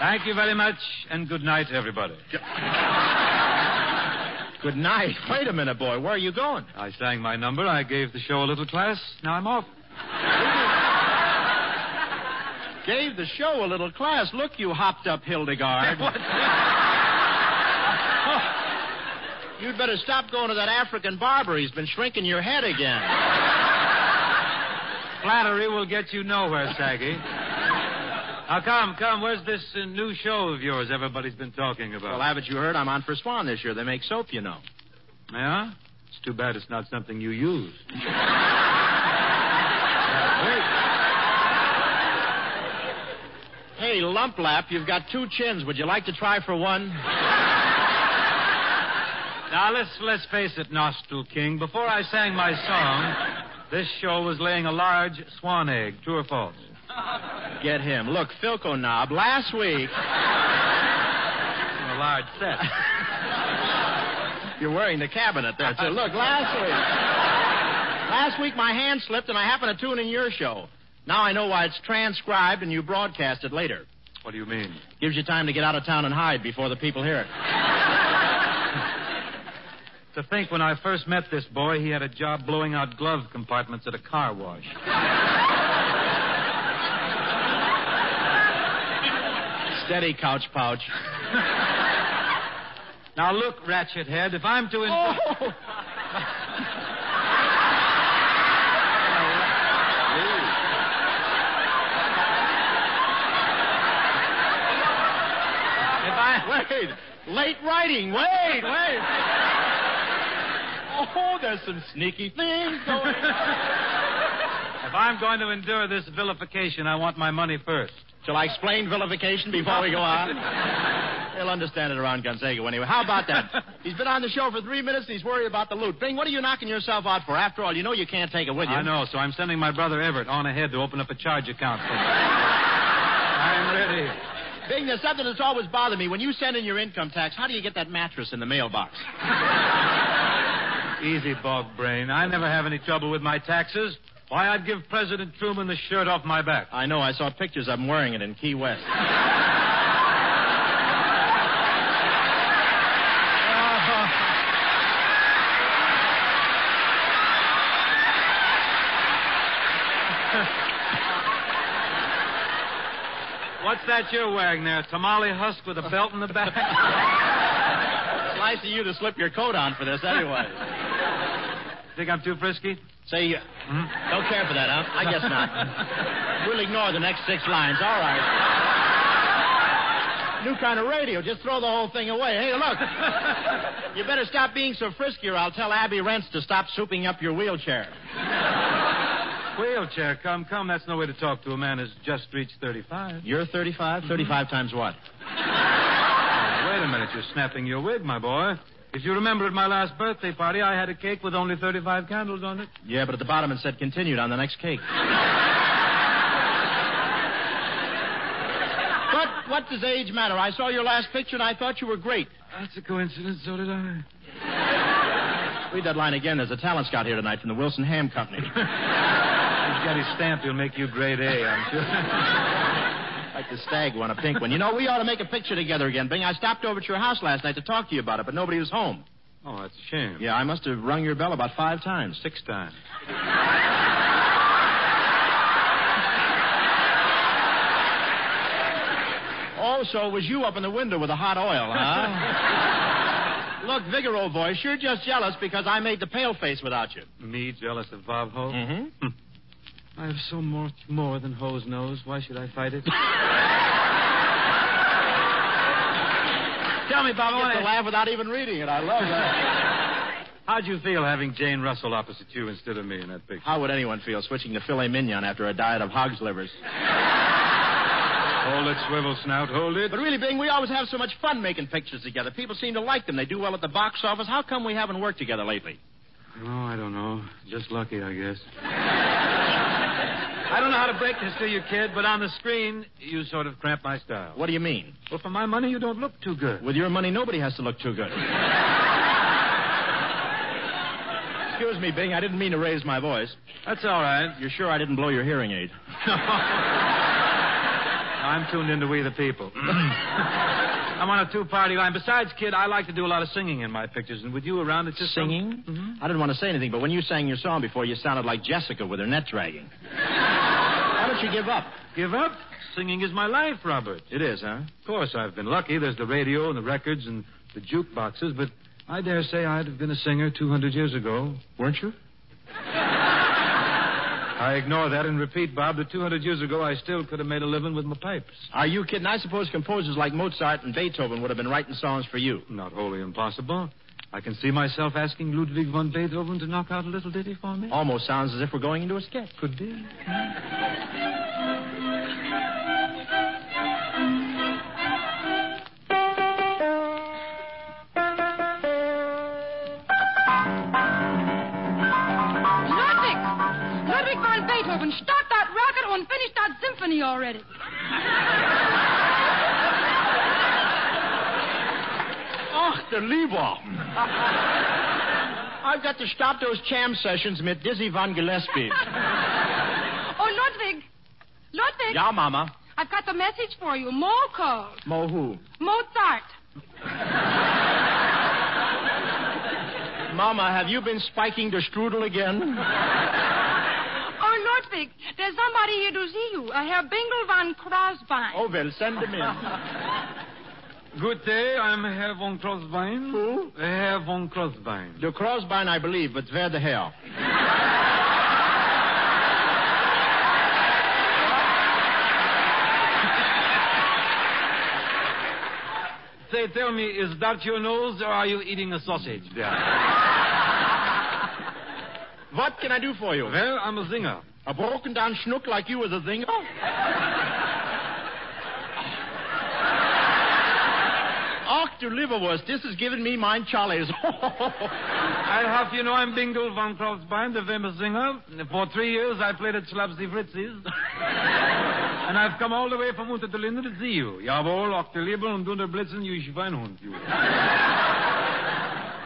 Thank you very much, and good night, everybody. Good night. Wait a minute, boy. Where are you going? I sang my number. I gave the show a little class. Now I'm off. Gave the show a little class. Look, you hopped up Hildegarde. Oh. You'd better stop going to that African barber. He's been shrinking your head again. Flattery will get you nowhere, Saggy. Now, come, come. Where's this uh, new show of yours everybody's been talking about? Well, haven't you heard? I'm on for Swan this year. They make soap, you know. Yeah? It's too bad it's not something you use. Hey, Lumplap, you've got two chins. Would you like to try for one? Now, let's, let's face it, Nostril King. Before I sang my song, this show was laying a large swan egg. True or false? Get him. Look, Philco Knob, last week. A large set. You're wearing the cabinet there, too. Look, last week. Last week my hand slipped and I happened to tune in your show. Now I know why it's transcribed and you broadcast it later. What do you mean? Gives you time to get out of town and hide before the people hear it. To think when I first met this boy, he had a job blowing out glove compartments at a car wash. Steady, couch pouch. Now look, Ratchet Head, if I'm to. In- oh! If I. Wait. Late writing. Wait, wait. Oh, there's some sneaky things going If I'm going to endure this vilification, I want my money first. Shall I explain vilification before we go on? He'll understand it around Gonzaga anyway. How about that? He's been on the show for three minutes and he's worried about the loot. Bing, what are you knocking yourself out for? After all, you know you can't take it with you. I know, so I'm sending my brother Everett on ahead to open up a charge account for me. I'm ready. Bing, there's something that's always bothered me. When you send in your income tax, how do you get that mattress in the mailbox? Easy, bog brain. I never have any trouble with my taxes. Why, I'd give President Truman the shirt off my back. I know. I saw pictures of him wearing it in Key West. What's that you're wearing there? Tamale husk with a belt in the back? It's nice of you to slip your coat on for this anyway. Think I'm too frisky? Say, uh, don't care for that, huh? I guess not. We'll ignore the next six lines. All right. New kind of radio. Just throw the whole thing away. Hey, look. You better stop being so frisky or I'll tell Abby Rents to stop souping up your wheelchair. Wheelchair, come, come. That's no way to talk to a man who's just reached 35. You're 35? 35 times what? Wait a minute. You're snapping your wig, my boy. If you remember at my last birthday party, I had a cake with only 35 candles on it. Yeah, but at the bottom it said continued on the next cake. But what does age matter? I saw your last picture and I thought you were great. That's a coincidence. So did I. Read that line again. There's a talent scout here tonight from the Wilson Ham Company. He's got his stamp. He'll make you grade A, I'm sure like the stag one, a pink one. You know, we ought to make a picture together again, Bing. I stopped over at your house last night to talk to you about it, but nobody was home. Oh, that's a shame. Yeah, I must have rung your bell about five times. Six times. oh, so it was you up in the window with the hot oil, huh? Look, Vigor, old boy, you're just jealous because I made the pale face without you. Me jealous of Bob Hope? Mm-hmm. Hmm. I have so much more than Ho's nose. Why should I fight it? Tell me, Bob, I to laugh without even reading it. I love that. How'd you feel having Jane Russell opposite you instead of me in that picture? How would anyone feel switching to filet mignon after a diet of hog's livers? Hold it, swivel snout, hold it. But really, Bing, we always have so much fun making pictures together. People seem to like them. They do well at the box office. How come we haven't worked together lately? Oh, I don't know. Just lucky, I guess. I don't know how to break this to you, kid, but on the screen, you sort of cramp my style. What do you mean? Well, for my money, you don't look too good. With your money, nobody has to look too good. Excuse me, Bing. I didn't mean to raise my voice. That's all right. You're sure I didn't blow your hearing aid? I'm tuned into We the People. I'm on a two-party line. Besides, kid, I like to do a lot of singing in my pictures, and with you around, it's just Singing? Mm-hmm. I didn't want to say anything, but when you sang your song before, you sounded like Jessica with her net dragging. Why don't you give up? Give up? Singing is my life, Robert. It is, huh? Of course, I've been lucky. There's the radio and the records and the jukeboxes, but I dare say I'd have been a singer 200 years ago. Weren't you? I ignore that and repeat, Bob, that 200 years ago I still could have made a living with my pipes. Are you kidding? I suppose composers like Mozart and Beethoven would have been writing songs for you. Not wholly impossible. I can see myself asking Ludwig von Beethoven to knock out a little ditty for me. Almost sounds as if we're going into a sketch. Could be. finish that already. Ach, der Lieber. I've got to stop those jam sessions with Dizzy Van Gillespie. Oh, Ludwig! Ludwig! ja, Mama. I've got the message for you. Mo called. Mo who? Mozart. Mama, have you been spiking the strudel again? Oh, Ludwig, there's somebody here to see you. Uh, Herr Bingle von Crosbein. Oh, well, send him in. Good day, I'm Herr von Crosbein. Who? Herr von Crosbein. The Crosbein, I believe, but where the hell? Say, tell me, is that your nose or are you eating a sausage there? What can I do for you? well, I'm a singer. A broken down schnook like you is a singer? Ach, du Liverwurst, this has given me mine Charlie's. I have you know I'm Bingle von Crosbein, the famous singer. For three years I played at Schlapsy Fritz's. and I've come all the way from Unter der Linde to see you. Jawohl, auch der Liebe und unter Blitzen, you Schweinhund, you.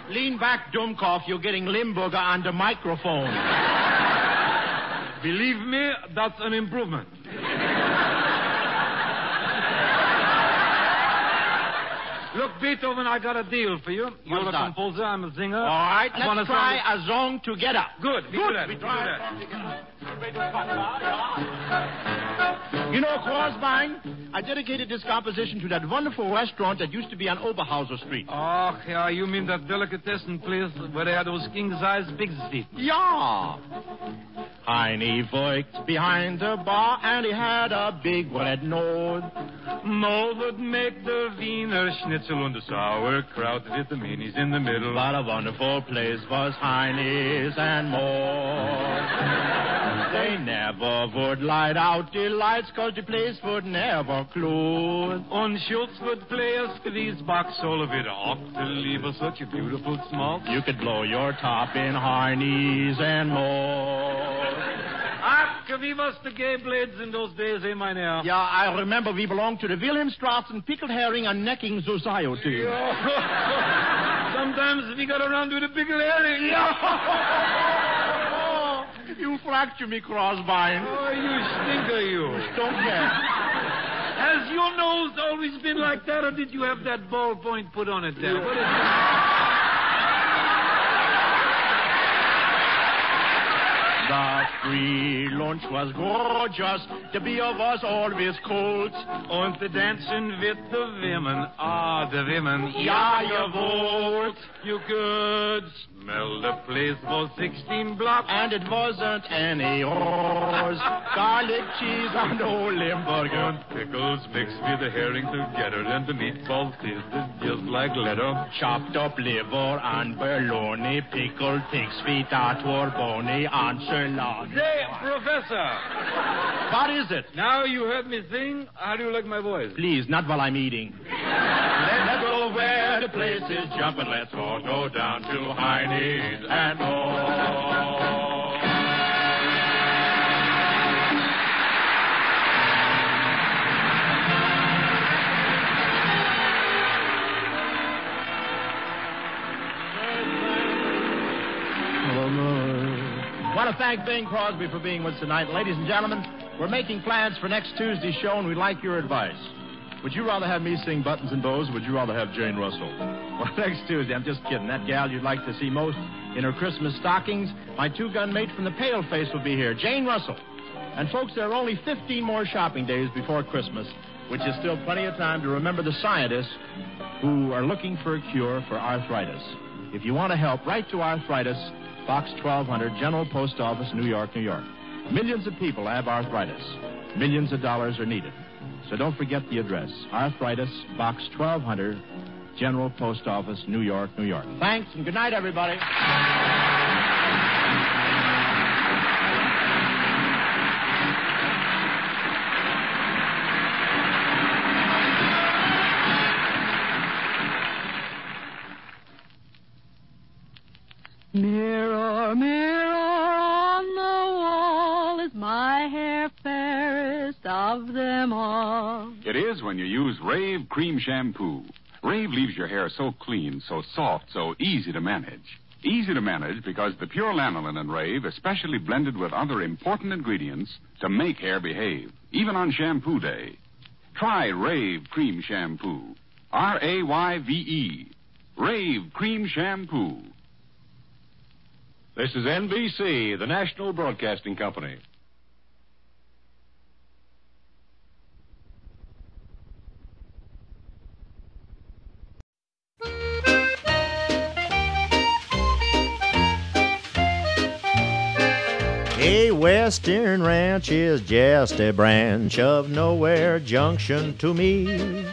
Lean back, Dummkopf. You're getting Limburger on the microphone. Believe me, that's an improvement. Look, Beethoven, I got a deal for you. You're What's a that? composer, I'm a singer. All right, I wanna let's try song- a song together. Good, we Good. do. We we try. that. You know, Crosbein, I dedicated this composition to that wonderful restaurant that used to be on Oberhauser Street. Oh, yeah, you mean that delicatessen place where they had those king-size pigs eating? Heine worked behind the bar and he had a big red nose. No, would make the Wiener Schnitzel and the sauerkraut with the minis in the middle. What a wonderful place was Heine's and more. They never would light out the lights 'cause the place would never close. And Schultz would play a squeeze box solo with Octaliebe, such a beautiful smoke. You could blow your top in Heine's and more. Ach, wie was the gay blades in those days, eh, mein Herr? Yeah, I remember we belonged to the Wilhelmstraßen Pickled Herring and Necking Society. Sometimes we got around with a big herring. Oh, you fracture me, Crosbein. Oh, you stinker, you. Don't care. Has your nose always been like that, or did you have that ballpoint put on it there? What The free lunch was gorgeous. The beer was always cold. Und the dancing with the women. Ah, the women. Ja, jawohl. You could smell the place for 16 blocks. And it wasn't any rose. Garlic cheese and old Limburger. Pickles mixed with the herring together. And the meatballs tasted just like leather. Chopped up liver and bologna. Pickled pig's feet that were bony. And salami. Say, Professor. What is it? Now you heard me sing. How do you like my voice? Please, not while I'm eating. Let's go where the place is jumping. Let's all go down to Heine's and all. want to thank Bing Crosby for being with us tonight. Ladies and gentlemen, we're making plans for next Tuesday's show, and we'd like your advice. Would you rather have me sing Buttons and Bows, or would you rather have Jane Russell? Well, next Tuesday, I'm just kidding. That gal you'd like to see most in her Christmas stockings, my two-gun mate from the Paleface will be here, Jane Russell. And folks, there are only 15 more shopping days before Christmas, which is still plenty of time to remember the scientists who are looking for a cure for arthritis. If you want to help, write to Arthritis, Box 1200, General Post Office, New York, New York. Millions of people have arthritis. Millions of dollars are needed. So don't forget the address. Arthritis, Box 1200, General Post Office, New York, New York. Thanks, and good night, everybody. Of them all? It is when you use Rayve Cream Shampoo. Rayve leaves your hair so clean, so soft, so easy to manage. Easy to manage because the pure lanolin in Rayve is specially blended with other important ingredients to make hair behave, even on shampoo day. Try Rayve Cream Shampoo. R A Y V E. Rayve Cream Shampoo. This is NBC, the National Broadcasting Company. Western Ranch is just a branch of Nowhere Junction to me.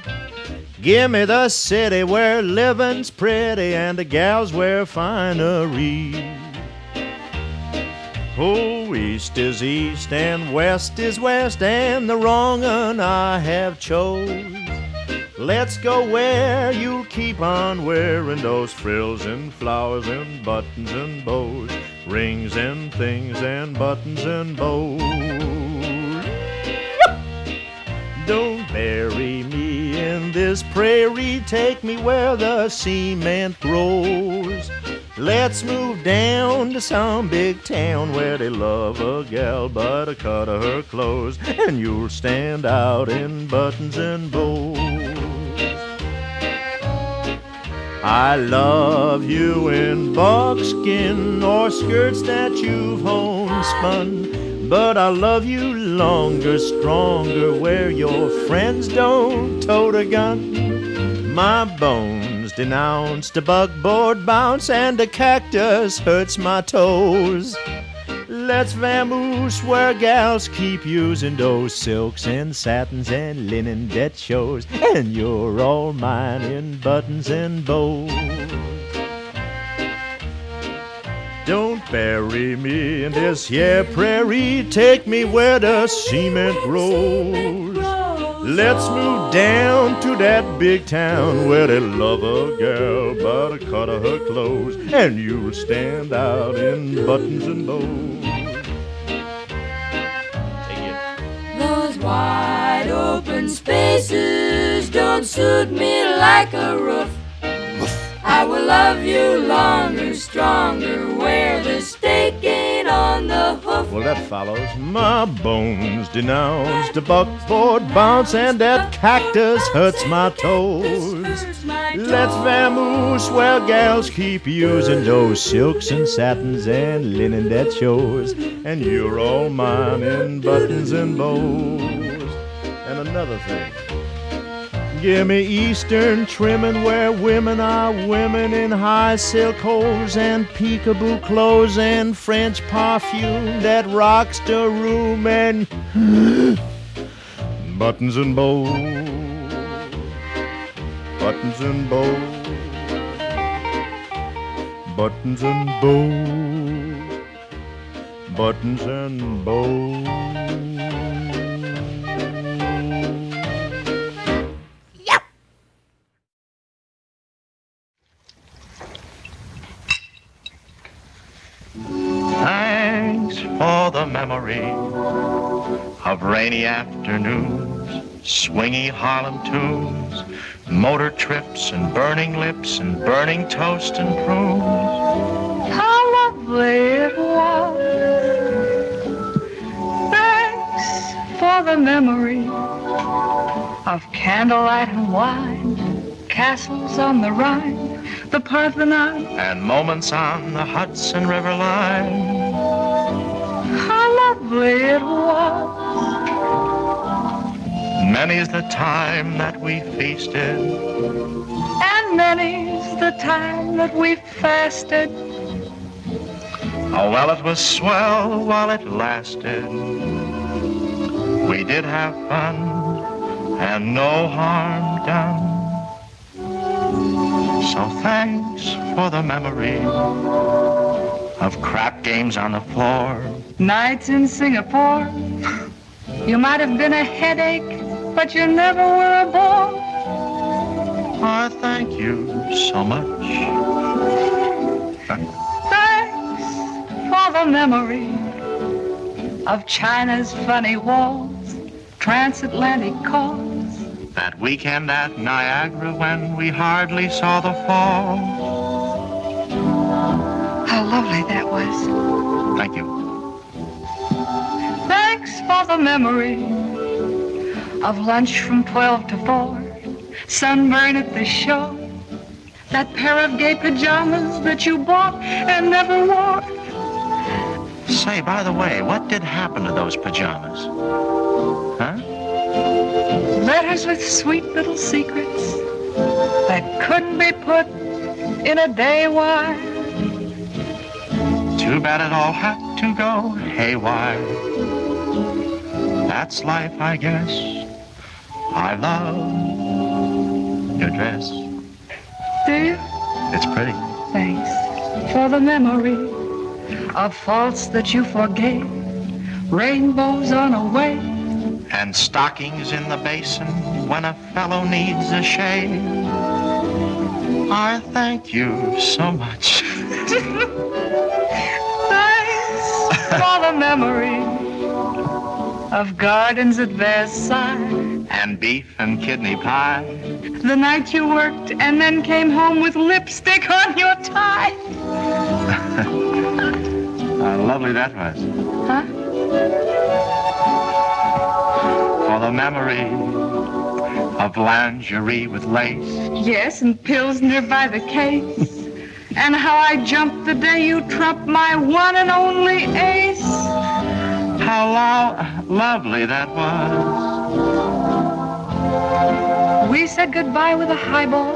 Give me the city where living's pretty and the gals wear finery. Oh, east is east and west is west and the wrong un I have chose. Let's go where you'll keep on wearing those frills and flowers and buttons and bows, rings and things and buttons and bows. Don't bury me in this prairie, take me where the cement grows. Let's move down to some big town where they love a gal by the cut of her clothes, and you'll stand out in buttons and bows. I love you in buckskin or skirts that you've homespun. But I love you longer, stronger, where your friends don't tote a gun. My bones denounce the buckboard bounce, and the cactus hurts my toes. Let's vamoose where gals keep using those silks and satins and linen that shows, and you're all mine in buttons and bows. Don't bury me in this here prairie, take me where the cement grows. Let's move down to that big town where they love a girl by the cut of her clothes, and you'll stand out in buttons and bows. Those wide open spaces don't suit me like a roof. I will love you longer, stronger, where the Well, that follows. My bones denounce the buckboard bounce, and that cactus hurts my toes. Let's vamoose while gals keep using those silks and satins and linen that shows. And you're all mine in buttons and bows. And another thing. Give me Eastern trimming where women are women in high silk hose and peekaboo clothes and French perfume that rocks the room and buttons and bows. Buttons and bows. Buttons and bows. Buttons and bows. Thanks for the memory of rainy afternoons, swingy Harlem tunes, motor trips and burning lips and burning toast and prunes. How lovely it was. Thanks for the memory of candlelight and wine, castles on the Rhine, the Parthenon. And moments on the Hudson River line. How lovely it was. Many's the time that we feasted, And many's the time that we fasted. Oh, well, it was swell while it lasted. We did have fun and no harm done. So thanks for the memory of crap games on the floor. Nights in Singapore. You might have been a headache, but you never were a bore. I thank you so much. Thanks for the memory of China's funny walls, transatlantic calls. That weekend at Niagara when we hardly saw the fall. How lovely that was. Thank you. Thanks for the memory of lunch from 12 to 4, sunburn at the shore, that pair of gay pajamas that you bought and never wore. Say, by the way, what did happen to those pajamas? Huh? Letters with sweet little secrets that couldn't be put in a day wire. Too bad it all had to go haywire. That's life, I guess. I love your dress. Do you? It's pretty. Thanks for the memory of faults that you forgave, rainbows on a wave. And stockings in the basin when a fellow needs a shave. I thank you so much. Thanks for the memory of gardens at Versailles. And beef and kidney pie. The night you worked and then came home with lipstick on your tie. How lovely that was. Huh? For the memory of lingerie with lace. Yes, and Pilsner by the case. And how I jumped the day you trumped my one and only ace. How lo- lovely that was. We said goodbye with a highball.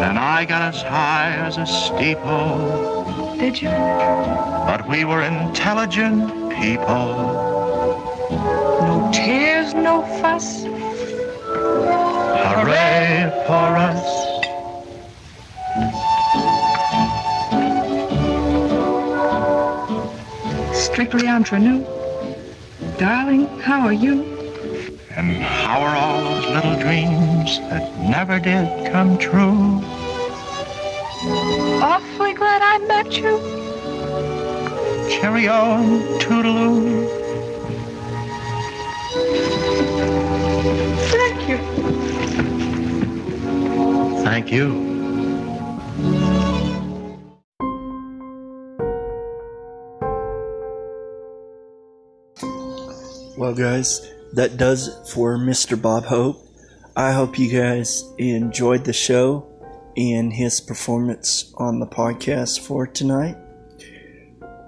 Then I got as high as a steeple. Did you? But we were intelligent people. No tears, no fuss. Hooray for us. Strictly entre nous. Darling, how are you? And how are all those little dreams that never did come true? Awfully glad I met you. Cheerio and toodaloo. Thank you. Well, guys, that does it for Mr. Bob Hope. I hope you guys enjoyed the show and his performance on the podcast for tonight.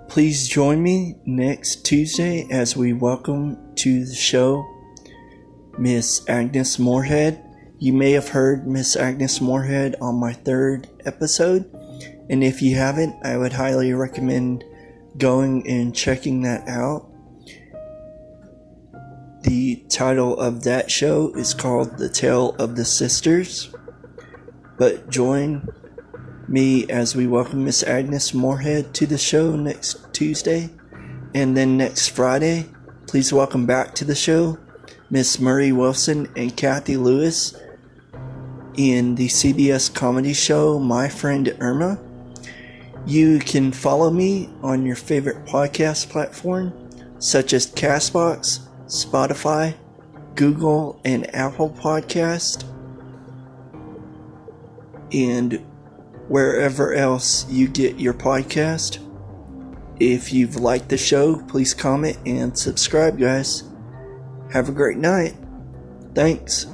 Please join me next Tuesday as we welcome to the show Miss Agnes Moorehead. You may have heard Miss Agnes Moorehead on my third episode, and if you haven't, I would highly recommend going and checking that out. The title of that show is called The Tale of the Sisters. But join me as we welcome Miss Agnes Moorehead to the show next Tuesday. And then next Friday, please welcome back to the show Miss Marie Wilson and Kathy Lewis in the CBS comedy show My Friend Irma. You can follow me on your favorite podcast platform, such as Castbox, Spotify, Google, and Apple Podcast, and wherever else you get your podcast. If you've liked the show, please comment and subscribe, guys. Have a great night. Thanks.